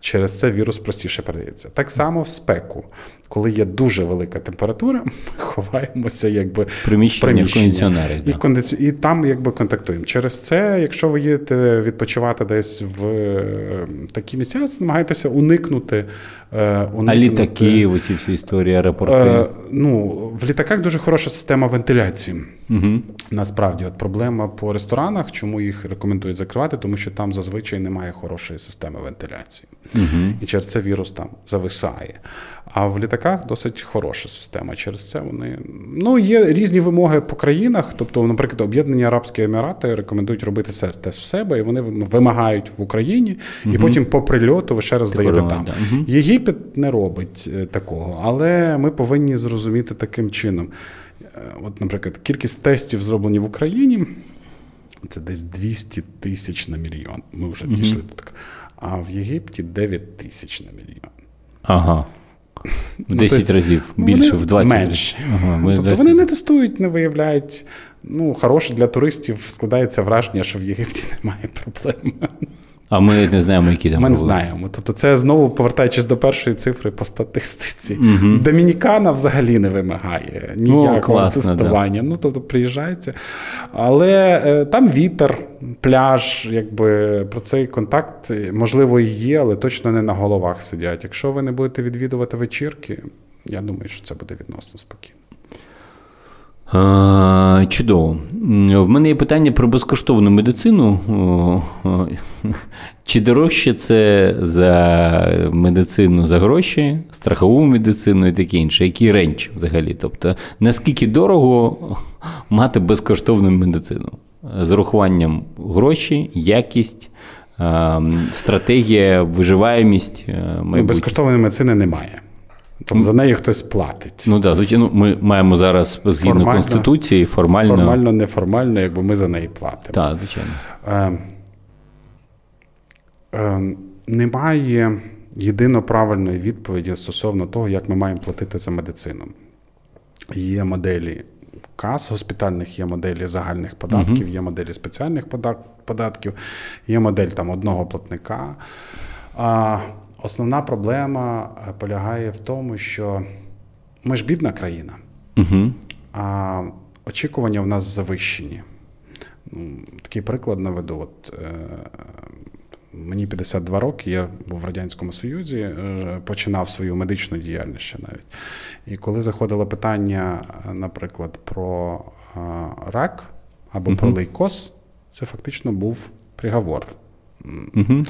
через це вірус простіше передається. Так само в спеку, коли є дуже велика температура, ми ховаємося якби приміщення, в приміщення і, да. кондиці... і там якби контактуємо. Через це, якщо ви їдете відпочивати десь в е, такі місця, намагайтеся уникнути. Е, уникнути... А літаки, оці всі історії, аеропорти? Е, ну, В літаках дуже хороша система вентиляції. Угу. Насправді, от проблема по ресторанах, чому їх рекомендують закривати, тому що там зазвичай немає хорошої системи вентиляції. Угу. І через це вірус там зависає. А в літаках досить хороша система. Через це вони ну є різні вимоги по країнах. Тобто, наприклад, Об'єднані Арабські Емірати рекомендують робити тест в себе, і вони вимагають в Україні, угу. і потім по прильоту ви ще раз здаєте там. Угу. Єгипет не робить е, такого, але ми повинні зрозуміти таким чином. Е, от, наприклад, кількість тестів зроблені в Україні. Це десь 200 тисяч на мільйон. Ми вже угу. дійшли до такого. А в Єгипті 9 тисяч на мільйон. Ага. В 10 ну, разів більше, в 20 менше. Ага, тобто 20. вони не тестують, не виявляють. Ну, хороше для туристів складається враження, що в Єгипті немає проблем. А ми не знаємо, які там. Ми не знаємо. Тобто, це знову повертаючись до першої цифри по статистиці. Угу. Домінікана взагалі не вимагає ніякого О, тестування. Да. Ну, тобто, приїжджаєте. Але е, там вітер, пляж, якби про цей контакт, можливо, і є, але точно не на головах сидять. Якщо ви не будете відвідувати вечірки, я думаю, що це буде відносно спокійно. Чудово. В мене є питання про безкоштовну медицину. Чи дорожче це за медицину за гроші, страхову медицину і таке інше? Який ренч взагалі? Тобто, наскільки дорого мати безкоштовну медицину? З урахуванням гроші, якість, стратегія, виживаємість? Ну, безкоштовної медицини немає. Тобто за неї хтось платить. Ну так, звичайно, ми маємо зараз згідно Формально- Конституції формально. Формально, неформально, якби ми за неї платимо. Так, звичайно. Е, е, немає єдино правильної відповіді стосовно того, як ми маємо платити за медицину. Є моделі кас госпітальних, є моделі загальних податків, є моделі спеціальних податків, є модель там одного платника. А основна проблема е, полягає в тому, що ми ж бідна країна, Угу. а очікування в нас завищені. Ну, Такий приклад наведу. От, е, мені 52 роки, я був в Радянському Союзі, е, починав свою медичну діяльність ще навіть. І коли заходило питання, е, наприклад, про рак або про лейкоз, це фактично був приговор. Угу.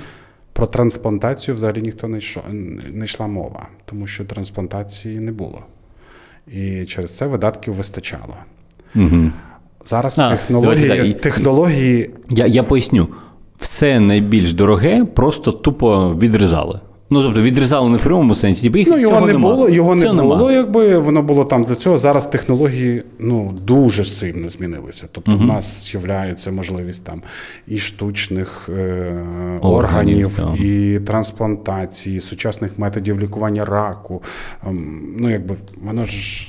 Про трансплантацію взагалі ніхто не йшов, не йшла мова, тому що трансплантації не було. І через це видатків вистачало. Угу. Зараз А, технології, давайте технології Я, я поясню. Все найбільш дороге просто тупо відрізали. Ну, тобто відрізали не в прямому сенсі, типу, їх Ну, його цього не нема. було, його не Цього нема. було, якби воно було там для цього. Зараз технології ну, дуже сильно змінилися. Тобто, в нас з'являється можливість там і штучних е, органів, так. і трансплантації, сучасних методів лікування раку. Ем, ну, якби воно ж.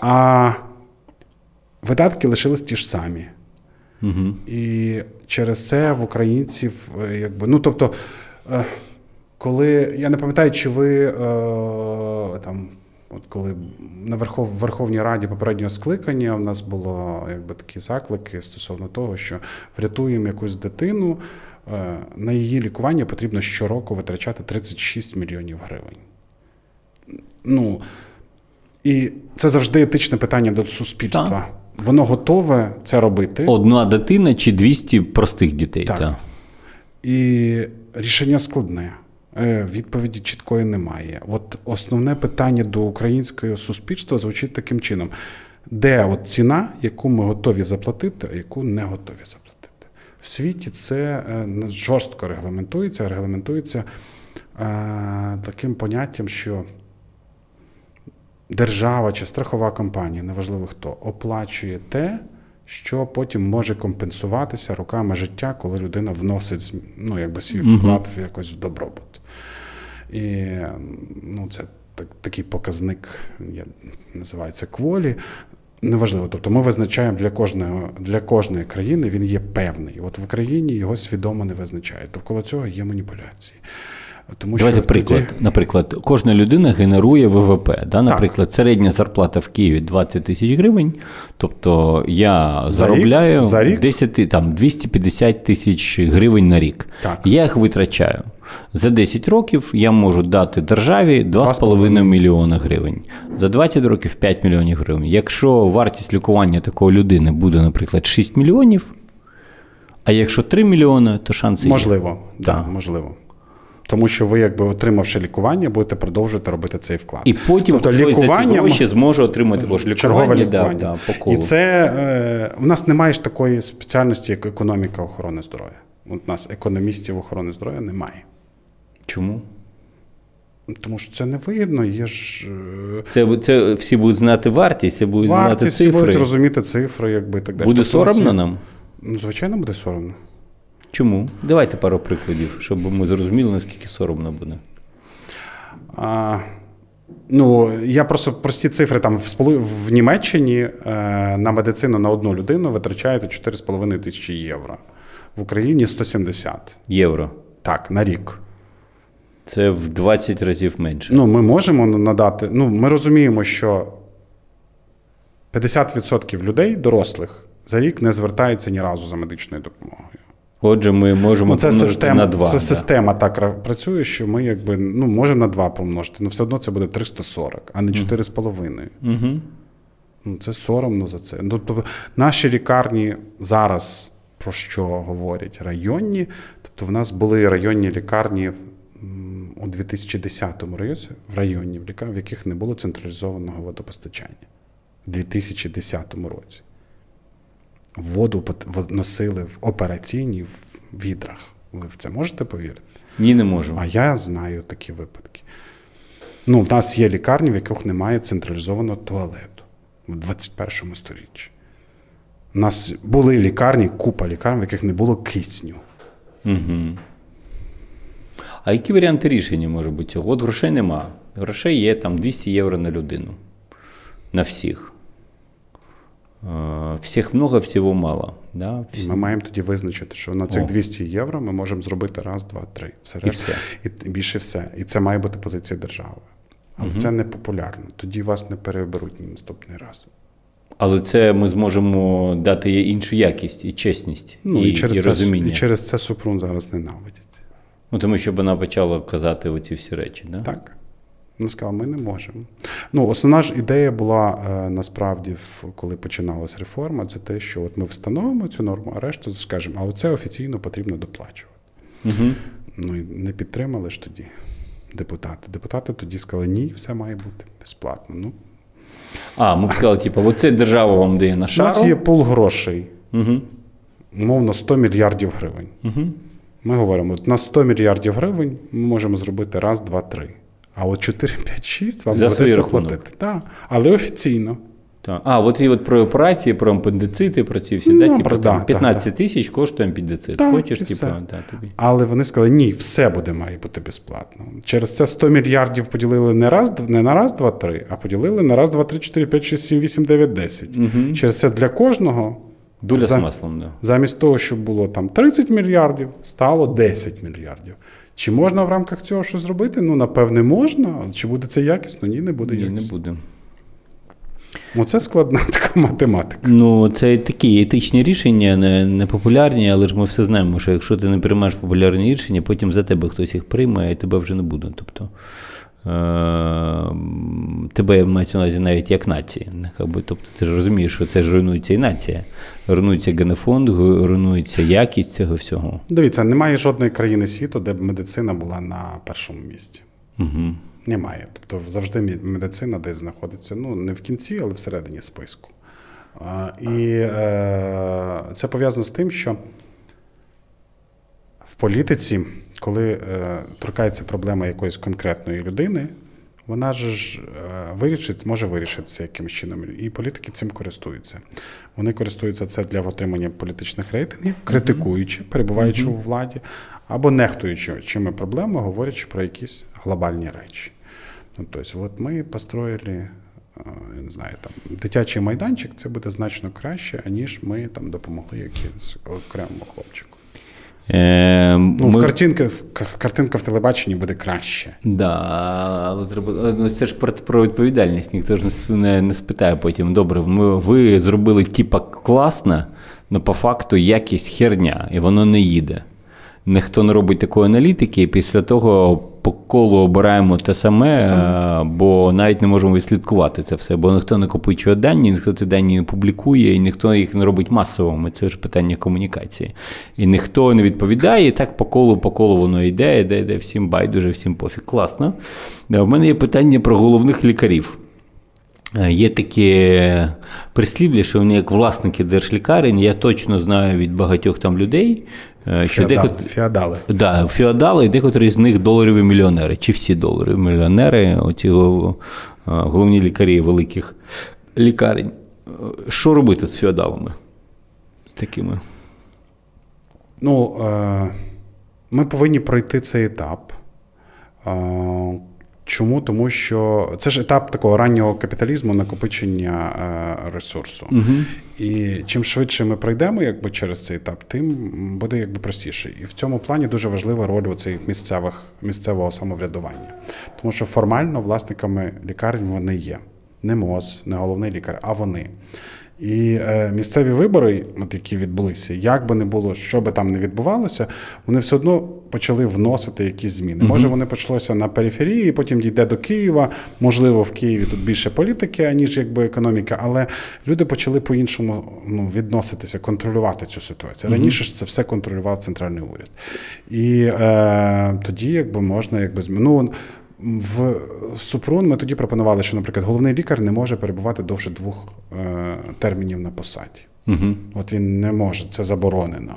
А видатки лишились ті ж самі. Угу. І через це в українців, е, якби, ну тобто, е, коли я не пам'ятаю, чи ви е, там, от коли на Верхов, Верховній Раді попереднього скликання в нас було якби такі заклики стосовно того, що врятуємо якусь дитину, е, на її лікування потрібно щороку витрачати 36 мільйонів гривень. Ну, і це завжди етичне питання до суспільства. Воно готове це робити. Одна дитина чи 200 простих дітей. Так. Так. І рішення складне. Е, Відповіді чіткої немає. От основне питання до українського суспільства звучить таким чином: де от ціна, яку ми готові заплатити, а яку не готові заплатити? В світі це е, жорстко регламентується, регламентується е, таким поняттям, що держава чи страхова компанія, неважливо хто, оплачує те, що потім може компенсуватися роками життя, коли людина вносить ну, якби свій вклад в якось в добробут. І ну, це так, такий показник, є, називається кволі. Неважливо, тобто ми визначаємо для кожного для кожної країни він є певний. От в Україні його свідомо не визначають. Довкола цього є маніпуляції. Тому Давайте що приклад. тоді- Наприклад, кожна людина генерує ВВП. Да? Наприклад, середня зарплата в Києві 20 тисяч гривень. Тобто я За заробляю рік? За рік? 10, там, 250 тисяч гривень на рік. Так. Я їх витрачаю. За 10 років я можу дати державі 2,5 2,5 мільйона гривень. За 20 років 5 мільйонів гривень. Якщо вартість лікування такої людини буде, наприклад, 6 мільйонів, а якщо 3 мільйони, то шанси є. Можливо, да, можливо. Тому що ви, якби отримавши лікування, будете продовжувати робити цей вклад. І потім Тобто хтось за ці гроші зможе отримати також лікування, чергове лікування. да, по колу. І це е, в нас немає ж такої спеціальності, як економіка охорони здоров'я. От у нас економістів охорони здоров'я немає. Чому? Тому що це не вигідно, є ж е, Це, це всі будуть знати вартість, всі будуть знати вартість, всі цифри. будуть розуміти цифри, якби так далі. Буде Тобто соромно нам? Ну, звичайно, буде соромно. Чому? Давайте пару прикладів, щоб ми зрозуміли, наскільки соромно буде. А, ну, я просто прості цифри там в, Сполу- в Німеччині е, на медицину на одну людину витрачаєте 4,5 тисячі євро. В Україні 170. Євро. Так, на рік. Це в 20 разів менше. Ну, ми можемо надати. Ну, ми розуміємо, що 50% людей, дорослих, за рік не звертається ні разу за медичною допомогою. Отже, ми можемо Ну, це помножити система, на 2. це да. система так працює, що ми якби ну, можемо на 2 помножити, але все одно це буде 340, а не 4,5. Угу. Ну, це соромно за це. Ну, тобто, наші лікарні зараз про що говорять районні. Тобто, в нас були районні лікарні у 2010 році, в районні в яких не було централізованого водопостачання. У 2010 році. Воду носили в операційній в відрах. Ви в це можете повірити? Ні, не можемо. А я знаю такі випадки. Ну, в нас є лікарні, в яких немає централізованого туалету в 21 сторіччі. У нас були лікарні, купа лікарень, в яких не було кисню. Угу. А які варіанти рішення може бути цього? От грошей нема. Грошей є там 200 євро на людину. На всіх. Е, Всіх много, всього мало. Да? Всі- Ми маємо тоді визначити, що на цих О. 200 євро ми можемо зробити раз, два, три. Все І все. І більше все. І це має бути позиція держави. Але це не популярно. Тоді вас не переберуть на наступний раз. Але це ми зможемо дати іншу якість і чесність, Ну, і, і, через і це, розуміння. і через це Супрун зараз ненавидять. Ну, тому що вона почала казати оці всі речі. Да? Так. Вона сказала, ми не можемо. Ну, основна ж ідея була е, насправді, коли починалась реформа, це те, що от ми встановимо цю норму, а решту скажемо, а оце офіційно потрібно доплачувати. Угу. Ну і не підтримали ж тоді депутати. Депутати тоді сказали, ні, все має бути безплатно. Ну, А, ми б сказали, типу, оце держава вам дає на у нас є пул грошей, Угу. умовно 100 мільярдів гривень. Угу. Ми говоримо, от на 100 мільярдів гривень ми можемо зробити раз, два, три. А от 4, 5, 6 вам доведеться платити. Так, але офіційно. Так. А, от і от про операції, про апендицити, про ці всі, Ну, да, типу, про- там, да, 15 тисяч коштує апендицит. Так, Хочеш, типу, да, тобі. Але вони сказали, ні, все буде має бути безплатно. Через це 100 мільярдів поділили не раз, не на раз, два, три, а поділили на раз, два, три, чотири, п'ять, шість, сім, вісім, дев'ять, десять. Через це для кожного Доля за- з маслом, да. замість того, щоб було там 30 мільярдів, стало 10 мільярдів. Чи можна в рамках цього щось зробити? Ну, напевне, можна. Але чи буде це якісно? Ні, не буде Ні, якісно. не буде. Оце складна така математика. Ну, це такі етичні рішення, не, не популярні, але ж ми все знаємо, що якщо ти не приймаєш популярні рішення, потім за тебе хтось їх прийме, і тебе вже не буде. Тобто тебе мається на увазі навіть як нації. Тобто ти ж розумієш, що це ж руйнується і нація. Руйнується генофонд, руйнується якість цього всього. Дивіться, немає жодної країни світу, де б медицина була на першому місці. Угу. Немає. Тобто завжди медицина десь знаходиться, ну не в кінці, але всередині списку. А, і е, це пов'язано з тим, що в політиці, коли е, торкається проблема якоїсь конкретної людини, вона ж е, вирішить, може вирішитися якимось чином. І політики цим користуються. Вони користуються це для отримання політичних рейтингів, критикуючи, перебуваючи у владі, або нехтуючи чими проблеми, говорячи про якісь глобальні речі. Ну, тобто, от ми построїли, е, я не знаю, там дитячий майданчик, це буде значно краще, аніж ми там допомогли якимось окремому хлопчику. Е, Ну, ми- в картинка, в, картинка в телебаченні буде краще. Да, але треба. Ну, це ж про, про відповідальність. Ніхто ж не, не спитає потім. Добре, ми, ви зробили типа класно, але по факту якість херня, і воно не їде. Ніхто не робить такої аналітики, і після того по колу обираємо те саме, е, бо навіть не можемо відслідкувати це все, бо ніхто не копичує дані, ніхто ці дані не публікує, і ніхто їх не робить масовими. Це ж питання комунікації. І ніхто не відповідає, і так по колу, по колу воно йде, йде, йде, всім байдуже, всім пофіг. Класно. У мене є питання про головних лікарів. Е, Є такі прислів'я, що вони як власники держлікарень, я точно знаю від багатьох там людей, е, що Феодал, дехто. феодали. Да, феодали, і декотрі з них доларові мільйонери, чи всі доларові мільйонери, оці е, головні лікарі великих лікарень. Е, Що робити з феодалами? Такими. Ну, е, ми повинні пройти цей етап. Чому? Тому що це ж етап такого раннього капіталізму, накопичення е, ресурсу. Угу. І чим швидше ми пройдемо якби, через цей етап, тим буде якби простіше. І в цьому плані дуже важлива роль цих місцевих місцевого самоврядування. Тому що формально власниками лікарень вони є. Не МОЗ, не головний лікар, а вони. І е, місцеві вибори, от які відбулися, як би не було, що би там не відбувалося, вони все одно почали вносити якісь зміни. Може, вони почалося на периферії, потім дійде до Києва. Можливо, в Києві тут більше політики, аніж якби економіка, але люди почали по-іншому ну, відноситися, контролювати цю ситуацію. Раніше ж це все контролював центральний уряд. І е, тоді, якби можна, якби ну, в Супрун ми тоді пропонували, що, наприклад, головний лікар не може перебувати довше двох е, термінів на посаді. Угу. От він не може, це заборонено.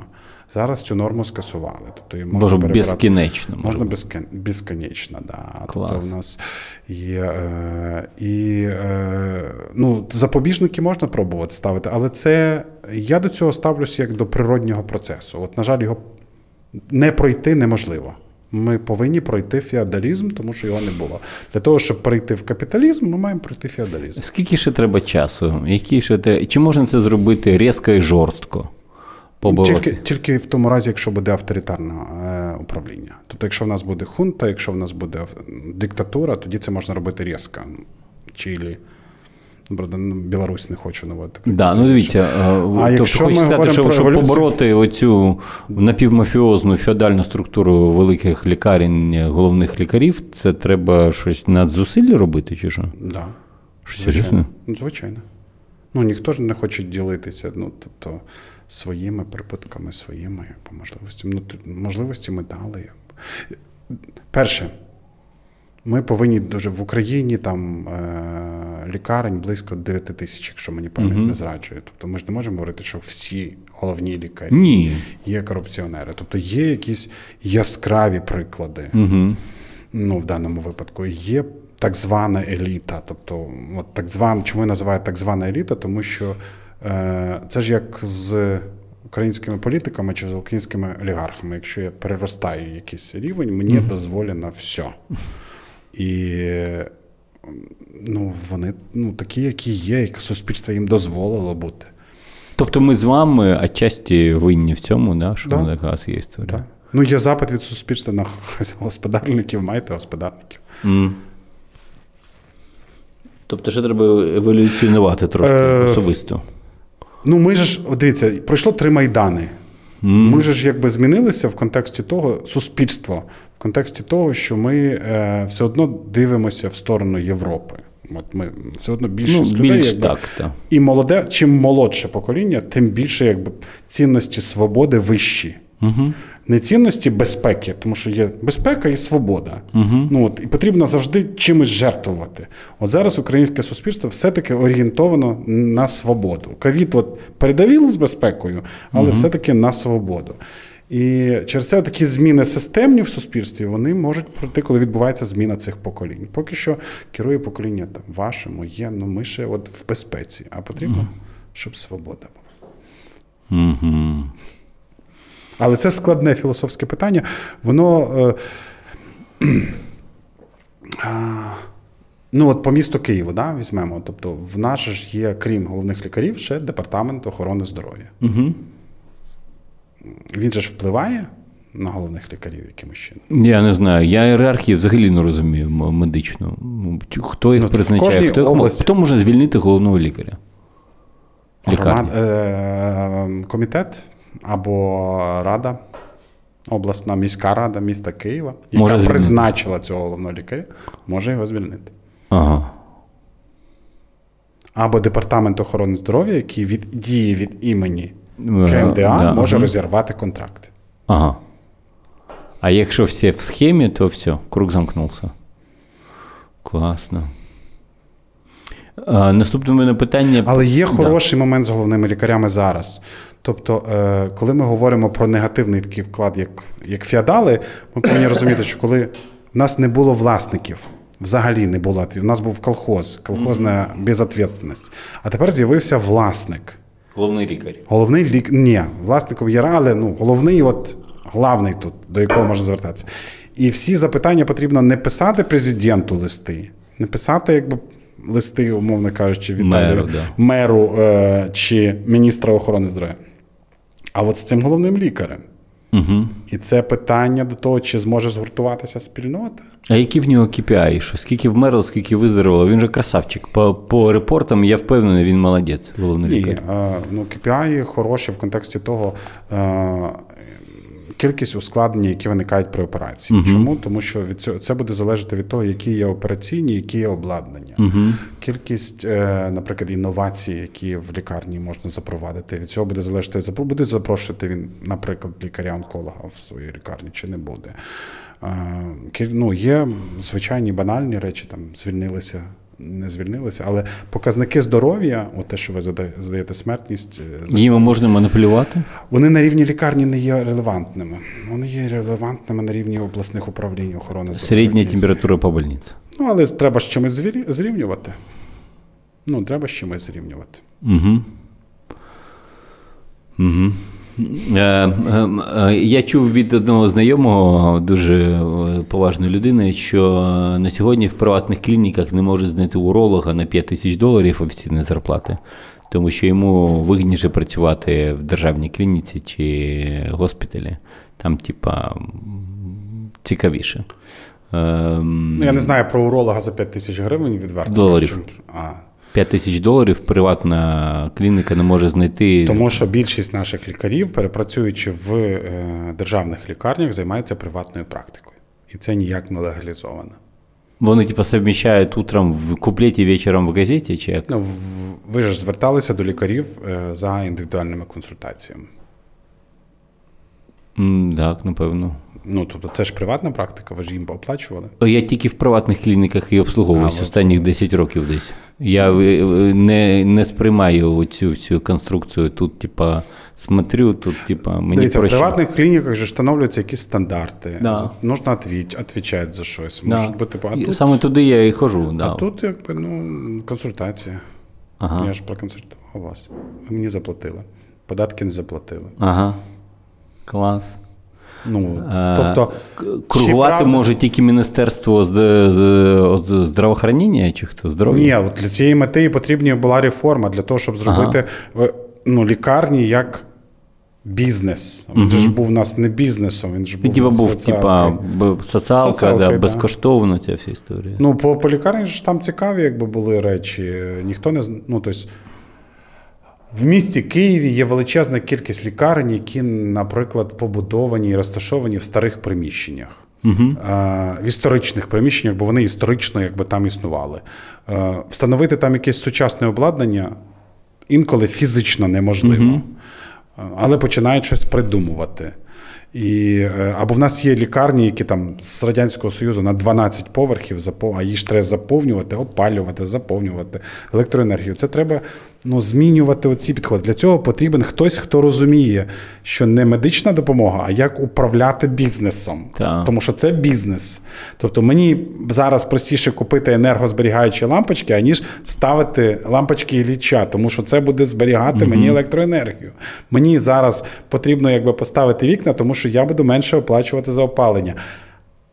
Зараз цю норму скасували. Тобто її можна перебирати- безкінечно. Можна бути. безкін... безконечно, да. Клас. Тобто в нас є е, і е, ну, запобіжники можна пробувати ставити, але це я до цього ставлюся як до природнього процесу. От, на жаль, його не пройти неможливо. Ми повинні пройти феодалізм, тому що його не було. Для того, щоб перейти в капіталізм, ми маємо пройти феодалізм. Скільки ще треба часу? Які ще те... Чи можна це зробити різко і жорстко? Побороти? Тільки, тільки в тому разі, якщо буде авторитарне е, управління. Тобто, якщо в нас буде хунта, якщо в нас буде диктатура, тоді це можна робити різко. Чилі. Ну, Білорусь не хочу наводити. Да, ну дивіться, е, тобто якщо хочу ми сказати, що щоб еволюцію- побороти оцю напівмафіозну феодальну структуру великих лікарень, головних лікарів, це треба щось надзусилля робити, чи що? Да. Що, серйозно? Ну, звичайно. Ну, ніхто ж не хоче ділитися, ну, тобто, своїми прибутками, своїми можливостями. Ну, можливості ми дали. Перше, ми повинні дуже в Україні там е- лікарень близько 9 тисяч, якщо мені пам'ять не зраджує. Тобто ми ж не можемо говорити, що всі головні лікарі Ні. є корупціонери. Тобто є якісь яскраві приклади Угу. ну, в даному випадку є так звана еліта. Тобто, от так звана, чому я називаю так звана еліта? Тому що е, це ж як з українськими політиками чи з українськими олігархами. Якщо я переростаю якийсь рівень, мені дозволено все. І ну, вони ну, такі, які є, як суспільство їм дозволило бути. Тобто ми з вами отчасті винні в цьому, да, що Да. така є історія. Так? Ну, є запит від суспільства на господарників, маєте господарників. М. Тобто ще треба еволюціонувати трошки Е, особисто. Ну, ми ж, дивіться, пройшло три майдани. Ми же ж якби змінилися в контексті того, суспільство, в контексті того, що ми е, все одно дивимося в сторону Європи. От ми все одно більшість Ну, людей, більш якби, так, та. і молоде, чим молодше покоління, тим більше якби цінності свободи вищі. Угу. Не цінності безпеки, тому що є безпека і свобода. Угу. Ну, от, і потрібно завжди чимось жертвувати. От зараз українське суспільство все-таки орієнтовано на свободу. Ковід от передавив з безпекою, але угу. все-таки на свободу. І через це такі зміни системні в суспільстві вони можуть пройти, коли відбувається зміна цих поколінь. Поки що керує покоління там ваше, моє, ну ми ще от в безпеці, а потрібно, щоб свобода була. Угу. Але це складне філософське питання. Воно. Е, ну, от по місту Києву, да, візьмемо. Тобто, в нас ж є, крім головних лікарів, ще департамент охорони здоров'я. Угу. Він же ж впливає на головних лікарів якимось чином. Я не знаю. Я ієрархії взагалі не розумію м- медичну. Ну, Хто їх Ну, призначає? Хто, їх області- хто може звільнити головного лікаря? Громад, е, комітет або рада, обласна міська рада міста Києва, яка Може призначила цього головного лікаря, може його звільнити. Ага. Або департамент охорони здоров'я, який від діє від імені Е, КМДА, да, може ага. розірвати контракт. Ага. А якщо всі в схемі, то все, круг замкнувся. Класно. А, наступне мене питання. Але є Да. хороший момент з головними лікарями зараз. Тобто, е, коли ми говоримо про негативний такий вклад, як, як феодали, ми повинні розуміти, що коли в нас не було власників, взагалі не було, у нас був колхоз, колхозна безответственність. А тепер з'явився власник. Головний лікар. Головний лік... Ні, власником є, але ну, головний, от главний тут, до якого можна звертатися. І всі запитання потрібно не писати президенту листи, не писати, якби. Листи, умовно кажучи, Віталію, Меру, да. меру е, чи міністра охорони здоров'я. А от з цим головним лікарем. Угу. І це питання до того, чи зможе згуртуватися спільнота. А які в нього KPI? Що скільки вмерло, скільки виздоровило? Він же красавчик. По, по репортам я впевнений, він молодець, головний Ні, лікар. е, ну, KPI хороші в контексті того. Е, Кількість ускладнень, які виникають при операції. Мгм. Чому? Тому що від цього це буде залежати від того, які є операційні, які є обладнання. Угу. Кількість, е, наприклад, інновацій, які в лікарні можна запровадити. Від цього буде залежати, буде запрошувати він, наприклад, лікаря-онколога в своїй лікарні чи не буде. Е, Ну, є звичайні банальні речі, там звільнилися не звільнилися. Але показники здоров'я, от те, що ви задаєте смертність, е, Їм можна маніпулювати? вони на рівні лікарні не є релевантними. Вони є релевантними на рівні обласних управлінь охорони здоров'я. Середня температура по больниці. Ну, але треба з чимось зрівнювати. Ну, треба з чимось зрівнювати. Угу. Угу. Е, е, е, я чув від одного знайомого, дуже поважної людини, що на сьогодні в приватних клініках не можуть знайти уролога на 5 тисяч доларів офіційної зарплати, тому що йому вигідніше працювати в державній клініці чи госпіталі. Там, типа, цікавіше. Ем, Ну, я не знаю про уролога за 5 тисяч гривень відверто. Доларів. А, 5 тисяч доларів приватна клініка не може знайти. Тому що більшість наших лікарів, перепрацюючи в е, державних лікарнях, займаються приватною практикою. І це ніяк не легалізовано. Вони, типа, совмещают утром в куплеті, вечором в газеті, чи як? Ну, ви ж зверталися до лікарів е, за індивідуальними консультаціями. Так, напевно. Ну, тобто, це ж приватна практика, ви ж їм оплачували. Я тільки в приватних клініках і обслуговуюсь останніх 10 років десь. Я е, е, не, не сприймаю цю, цю конструкцію. Тут, типа, смотрю, тут, типа, мені Дивіться, проще. в приватних клініках же встановлюються якісь стандарти. Да. Нужно відвіч, за щось. Да. Може бути, а тут, Саме туди я і хожу. а тут якби, ну, консультація. Ага. Я ж проконсультував вас. Ви мені заплатили. Податки не заплатили. ага. Клас. Ну, тобто, Кругувати правда- може тільки Міністерство з, з, чи хто здоров'я? ні, от для цієї мети і потрібна була реформа для того, щоб зробити е, ну, лікарні як бізнес. Він же ж був у нас не бізнесом, він ж був, типа був, типа, соціалка, Соціалкою, да, безкоштовно ця вся історія. Ну, по, по лікарні ж там цікаві, якби були речі. Ніхто не ну, тобто, в місті Києві є величезна кількість лікарень, які, наприклад, побудовані і розташовані в старих приміщеннях. Угу. В історичних приміщеннях, бо вони історично якби там існували. А, Встановити там якесь сучасне обладнання інколи фізично неможливо, А, але починають щось придумувати. І, е, або в нас є лікарні, які там з Радянського Союзу на 12 поверхів, а їх ж треба заповнювати, опалювати, заповнювати електроенергію. Це треба ну, змінювати оці підходи. Для цього потрібен хтось, хто розуміє, що не медична допомога, а як управляти бізнесом. Так. Тому що це бізнес. Тобто мені зараз простіше купити енергозберігаючі лампочки, аніж вставити лампочки Ілліча, тому що це буде зберігати мені електроенергію. Мені зараз потрібно якби поставити вікна, тому що я буду менше оплачувати за опалення.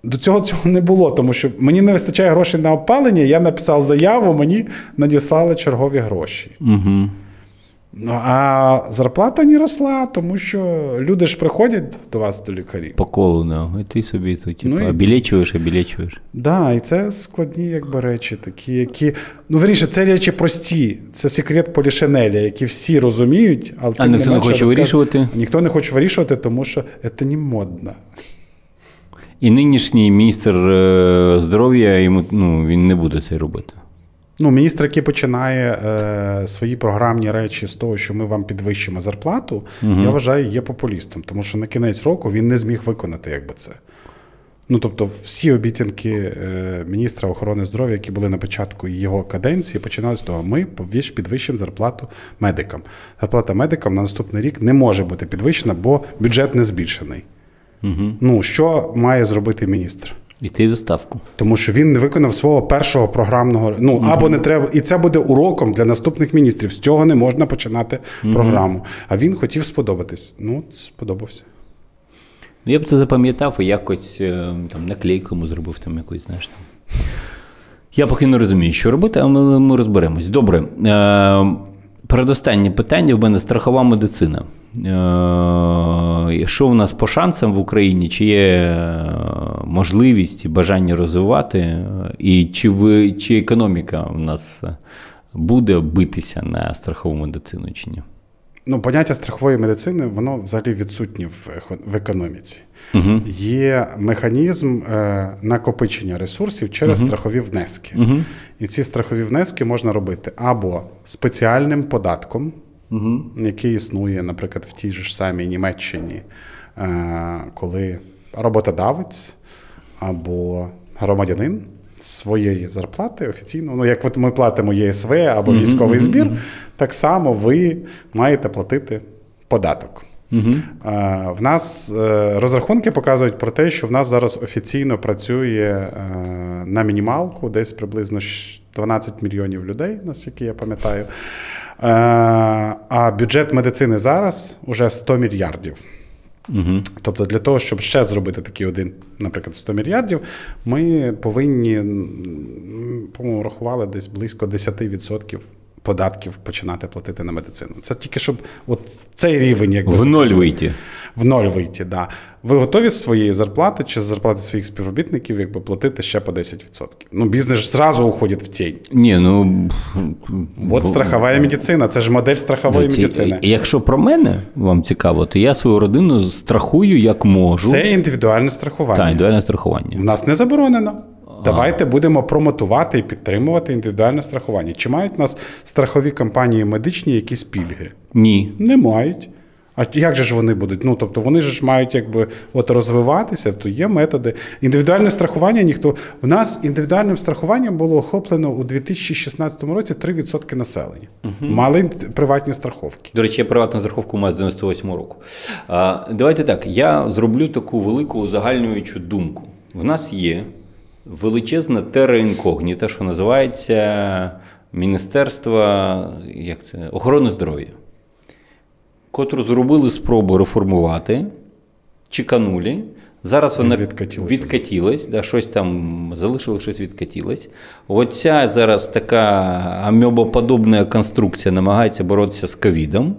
До цього цього не було, тому що мені не вистачає грошей на опалення. Я написав заяву, мені надіслали чергові гроші. Угу. Ну а зарплата не росла, тому що люди ж приходять до вас до лікарів. По колу, да. І ти собі тут, типа, Ну, і- обілечуєш, обілечуєш. Да, і це складні якби речі, такі, які. Ну, верніше, це речі прості. Це секрет Полішинеля, які всі розуміють, але А ніхто не менше хоче розказ- вирішувати? Ніхто не хоче вирішувати, тому що це не модно. І нинішній міністр е, здоров'я йому ну, він не буде це робити. Ну, міністр, який починає е, свої програмні речі з того, що ми вам підвищимо зарплату, я вважаю, є популістом, тому що на кінець року він не зміг виконати якби це. Ну, тобто, всі обіцянки е, міністра охорони здоров'я, які були на початку його каденції, починали з того, ми підвищимо зарплату медикам. Зарплата медикам на наступний рік не може бути підвищена, бо бюджет не збільшений. Угу. Ну, що має зробити міністр? Іти в відставку. Тому що він не виконав свого першого програмного. Ну або не треба, і це буде уроком для наступних міністрів. З цього не можна починати програму. А він хотів сподобатись. Ну, сподобався. Ну, Я б це запам'ятав і якось е, там наклейку йому зробив там якусь, знаєш там. Я поки не розумію, що робити, але ми, ми розберемось. Добре. Е, передостаннє питання в мене страхова медицина. Е, що в нас по шансам в Україні? Чи є е, можливість і бажання розвивати? І чи, ви, чи економіка в нас буде битися на страхову медицину чи ні? Ну, поняття страхової медицини, воно взагалі відсутнє в, в економіці. Угу. Є механізм е, накопичення ресурсів через страхові внески. Угу. І ці страхові внески можна робити або спеціальним податком, Угу. який існує, наприклад, в тій ж самій Німеччині, е, коли роботодавець або громадянин своєї зарплати офіційно, ну як от ми платимо ЄСВ або військовий збір, так само ви маєте платити податок. Угу. В нас е, розрахунки показують про те, що в нас зараз офіційно працює е, на мінімалку десь приблизно 12 мільйонів людей, наскільки я пам'ятаю. Е, а бюджет медицини зараз уже 100 мільярдів. Угу. Тобто, для того, щоб ще зробити такий один, наприклад, 100 мільярдів, ми повинні, по-моєму, рахували десь близько 10% податків починати платити на медицину. Це тільки щоб от цей рівень якби в ноль вийти. В ноль вийти, да. Ви готові з своєї зарплати чи з зарплати своїх співробітників, якби платити ще по 10%? Ну, бізнес ж зразу уходить в тінь. Ні, ну от страхова медицина, це ж модель страхової ці, медицини. Якщо про мене вам цікаво, то я свою родину страхую як можу. Це індивідуальне страхування. Так, індивідуальне страхування. В нас не заборонено. Давайте будемо промотувати і підтримувати індивідуальне страхування. Чи мають нас страхові компанії медичні якісь пільги? Ні. Не мають. А як же ж вони будуть? Ну тобто вони ж мають якби от розвиватися, то є методи. Індивідуальне страхування ніхто. У нас індивідуальним страхуванням було охоплено у 2016 році 3% населення. Угу. Мали приватні страховки. До речі, я приватну страховку маю з 98 року. А, Давайте так. Я зроблю таку велику узагальнюючу думку. В нас є величезна тера інкогніта, що називається Міністерство як це, охорони здоров'я, котру зробили спробу реформувати, чеканулі. Зараз вона відкатілась, да, щось там залишилось, щось відкатілось. Оця зараз така амьобоподобна конструкція намагається боротися з ковідом.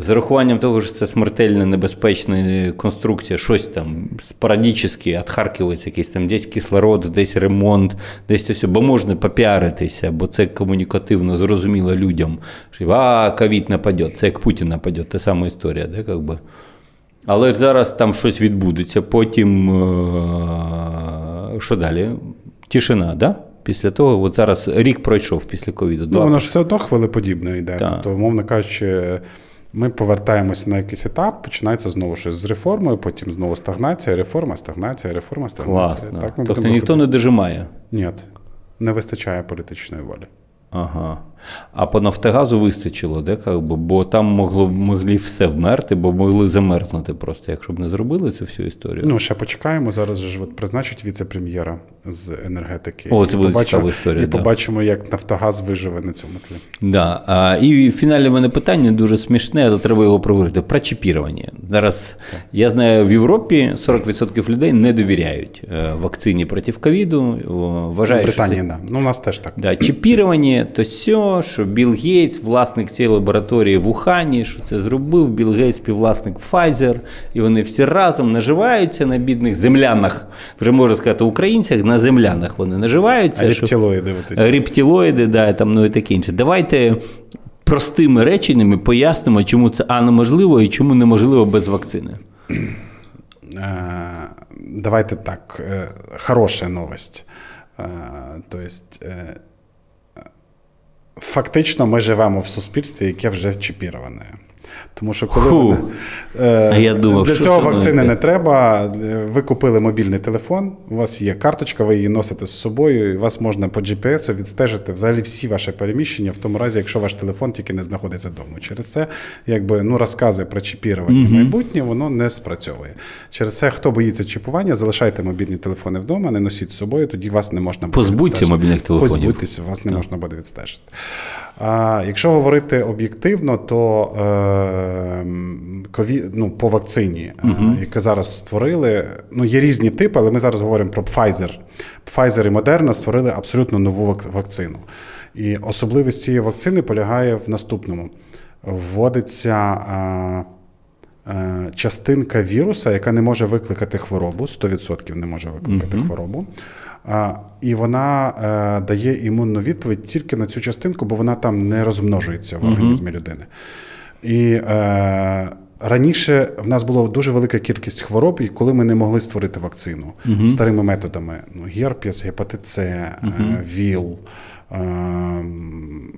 З урахуванням того, що це смертельна небезпечна конструкція, щось там спорадично відхаркивається, якийсь там десь кислород, десь ремонт, десь ось, бо можна попіаритися, бо це комунікативно зрозуміло людям. що А, ковід нападе, це як Путін нападе, та сама історія. Да, как би. Але зараз там щось відбудеться, потім е, що далі? Тишина, да? Після того, от зараз рік пройшов після ковіду. Ну, воно ж все одно хвилеподібно йде. Тобто, умовно кажучи. Ми повертаємося на якийсь етап, починається знову щось з реформою, потім знову стагнація, реформа, стагнація, реформа, стагнація. Класно. Так ми Тобто ніхто не дожимає? Ні, не вистачає політичної волі. Ага. А по Нафтогазу вистачило, де, бо там могло могли все вмерти, бо могли замерзнути просто, якщо б не зробили цю всю історію. Ну, ще почекаємо. Зараз ж от призначить віце-прем'єра з енергетики. О, це буде побачимо, цікава історія. І да. побачимо, як Нафтогаз виживе на цьому тлі. Да. А, І фінальне мене питання дуже смішне, але треба його проговорити. Про чіпірування. Зараз так. я знаю, в Європі 40% людей не довіряють е, вакцині проти ковіду. Вважають, Британія, що це... ну, у нас теж так. Да, Чіпірування то що Білл Гейтс, власник цієї лабораторії в Ухані, що це зробив. Білл Гейтс, співвласник Pfizer, і вони всі разом наживаються на бідних землянах. Вже можна сказати, українцях на землянах вони наживаються. А рептилоїди. Рептилоїди, да, там, ну і таке інше. Давайте. Простими реченнями пояснимо, чому це а неможливо і чому неможливо без вакцини. Е, давайте так. Е, хороша новость. Тобто, фактично ми живемо в суспільстві, яке вже чіпіроване. Тому що коли вони, е, я думав, для цього вакцини не треба. Ви купили мобільний телефон, у вас є карточка, ви її носите з собою, і вас можна по GPS відстежити взагалі всі ваші переміщення, в тому разі, якщо ваш телефон тільки не знаходиться вдома. Через це, якби ну розкази про чіпірування mm майбутнє, воно не спрацьовує. Через це, хто боїться чіпування, залишайте мобільні телефони вдома, не носіть з собою, тоді вас не можна буде Позбудьте мобільних телефонів. Позбудьтеся, вас не можна буде відстежити. А якщо говорити об'єктивно, то е, кові, ну, по вакцині, угу. яку зараз створили, ну є різні типи, але ми зараз говоримо про Pfizer. Pfizer і Moderna створили абсолютно нову вакцину. І особливість цієї вакцини полягає в наступному: вводиться. Е, Частинка віруса, яка не може викликати хворобу, 100% не може викликати uh-huh. хворобу. І вона е, дає імунну відповідь тільки на цю частинку, бо вона там не розмножується в організмі людини. І е, раніше в нас була дуже велика кількість хвороб, і коли ми не могли створити вакцину угу. старими методами: ну, герпес, гепатит С, uh ВІЛ.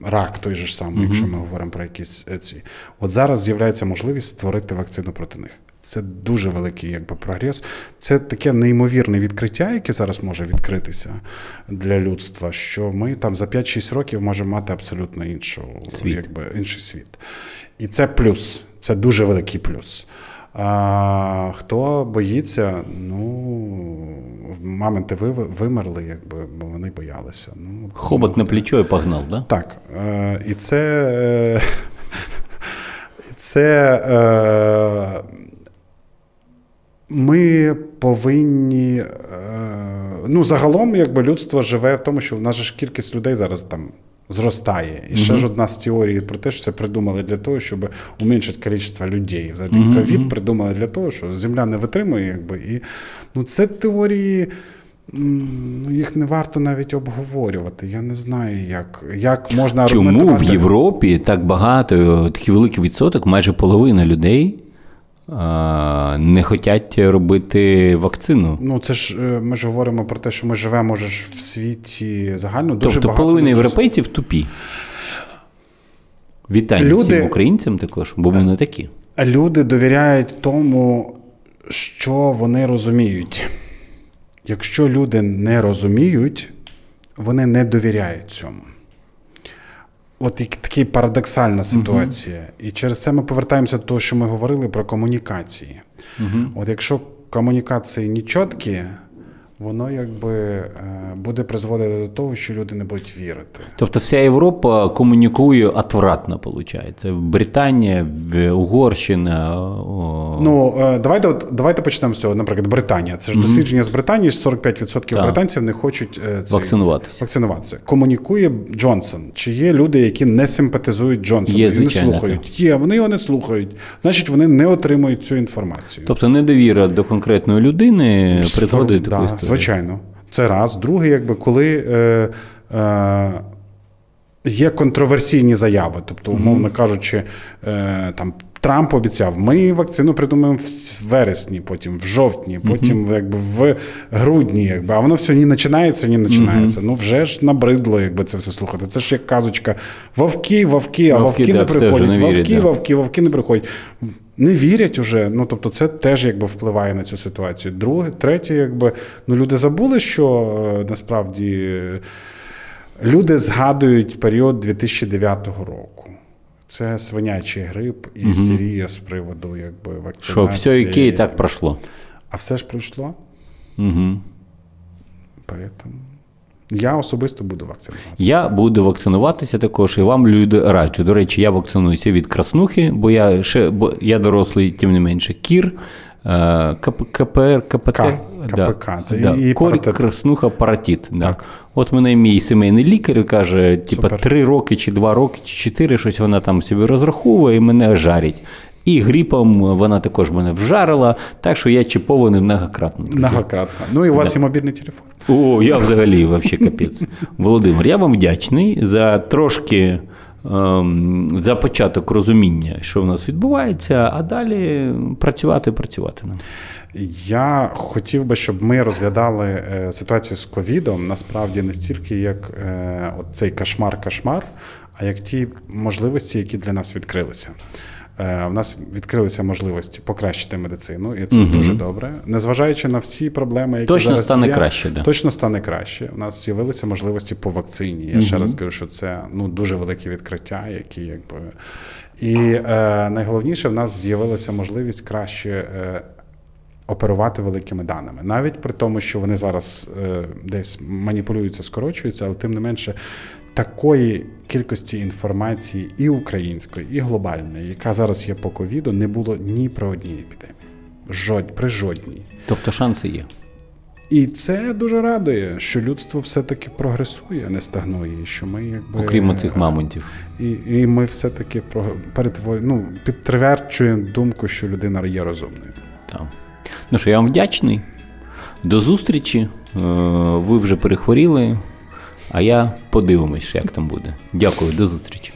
Рак той же ж самий, uh якщо ми говоримо про якісь ці. От зараз з'являється можливість створити вакцину проти них. Це дуже великий якби, прогрес. Це таке неймовірне відкриття, яке зараз може відкритися для людства, що ми там за 5-6 років можемо мати абсолютно іншу, Світ. Якби, інший світ. І це плюс, це дуже великий плюс. А хто боїться, ну маменти ви- вимерли, якби бо вони боялися. Ну Хобот на плечо і погнав, да? так, е, і це. Е, це е, ми повинні. Е, ну, загалом, якби людство живе в тому, що в нас же ж кількість людей зараз там. Зростає. І ще ж одна з теорій про те, що це придумали для того, щоб уменшити кількість людей. Взагалі, ковід придумали для того, що земля не витримує, якби. І ну, це теорії. Ну, їх не варто навіть обговорювати. Я не знаю, як, як можна Чому в. Європі так багато, такий великий відсоток, майже половина людей не хочуть робити вакцину? Ну, це ж е, ми ж говоримо про те, що ми живемо ж в світі загально дуже Тобто багато. половина європейців тупі. Вітання Люди- всім українцям також, бо не такі. Люди довіряють тому, що вони розуміють. Якщо люди не розуміють, вони не довіряють цьому. От як така парадоксальна ситуація. І через це ми повертаємося до того, що ми говорили про комунікації. От якщо комунікації нечіткі, воно якби е, буде призводити до того, що люди не будуть вірити. Тобто вся Європа комунікує отвратно, виходить. Британія, Угорщина. О... Ну, е, давайте, от, давайте почнемо з цього. Наприклад, Британія. Це ж дослідження з Британії, 45% Так. британців не хочуть е, цей- Вакцинуватися. вакцинуватися. Комунікує Джонсон. Чи є люди, які не симпатизують Джонсону Є, і не звичайно, слухають? Є, вони його не слухають. Значить, вони не отримують цю інформацію. Тобто недовіра до конкретної людини призводить до да, такої. Звичайно. Це раз. Друге, якби коли. Е, е, Є контроверсійні заяви, тобто, умовно кажучи, е, там Трамп обіцяв, ми вакцину придумаємо в вересні, потім в жовтні, потім якби в грудні, якби, а воно все ні починається, ні починається. Ну вже ж набридло, якби це все слухати. Це ж як казочка: вовки, вовки, а Вовки, вовки, да, не приходять. не вірять, вовки, да. вовки, вовки не приходять. Не вірять уже. Ну тобто, це теж якби впливає на цю ситуацію. Друге, третє, якби ну люди забули, що е, насправді. Люди згадують період 2009 року. Це свинячий грип і істерія з приводу якби, вакцинації. Що все яке і так пройшло. А все ж пройшло. Угу. Поэтому я особисто буду вакцинуватися. Я буду вакцинуватися також, і вам люди раджу. До речі, я вакцинуюся від краснухи, бо я ще бо я дорослий, тим не менше, кір. е, КП, КПР, КПТ, К, да, КПК, це да. і корі, паротит. краснуха, паратит. Да. Так. От мене мій сімейний лікар каже, типа, три роки, чи два роки, чи чотири, щось вона там собі розраховує і мене жарить. І гріпом вона також мене вжарила, так що я чіпований многократно. друзі. Многократно. Ну і у вас є мобільний телефон. О, я взагалі вообще капець. Володимир, я вам вдячний за трошки ем, за початок розуміння, що в нас відбувається, а далі працювати, працювати нам. Я хотів би, щоб ми розглядали е, ситуацію з ковідом насправді не стільки як е, цей кошмар-кошмар, а як ті можливості, які для нас відкрилися. Е, У нас відкрилися можливості покращити медицину, і це дуже добре. Незважаючи на всі проблеми, які Точно зараз стане є, краще, да. точно стане краще. У нас з'явилися можливості по вакцині. Я ще раз кажу, що це ну дуже велике відкриття, які якби і е, найголовніше в нас з'явилася можливість краще. Е, Оперувати великими даними, навіть при тому, що вони зараз е, десь маніпулюються, скорочуються, але тим не менше такої кількості інформації і української, і глобальної, яка зараз є по ковіду, не було ні про одній епідемії. Жодь, при жодній. Тобто шанси є. І це дуже радує, що людство все-таки прогресує, а не стагнує. Що ми якби Окрім цих мамонтів. І, і ми все-таки про- перетворю, ну, підтверджуємо думку, що людина є розумною. Там. Ну що, я вам вдячний. До зустрічі. Е, Ви вже перехворіли, а я подивимось, як там буде. Дякую, до зустрічі.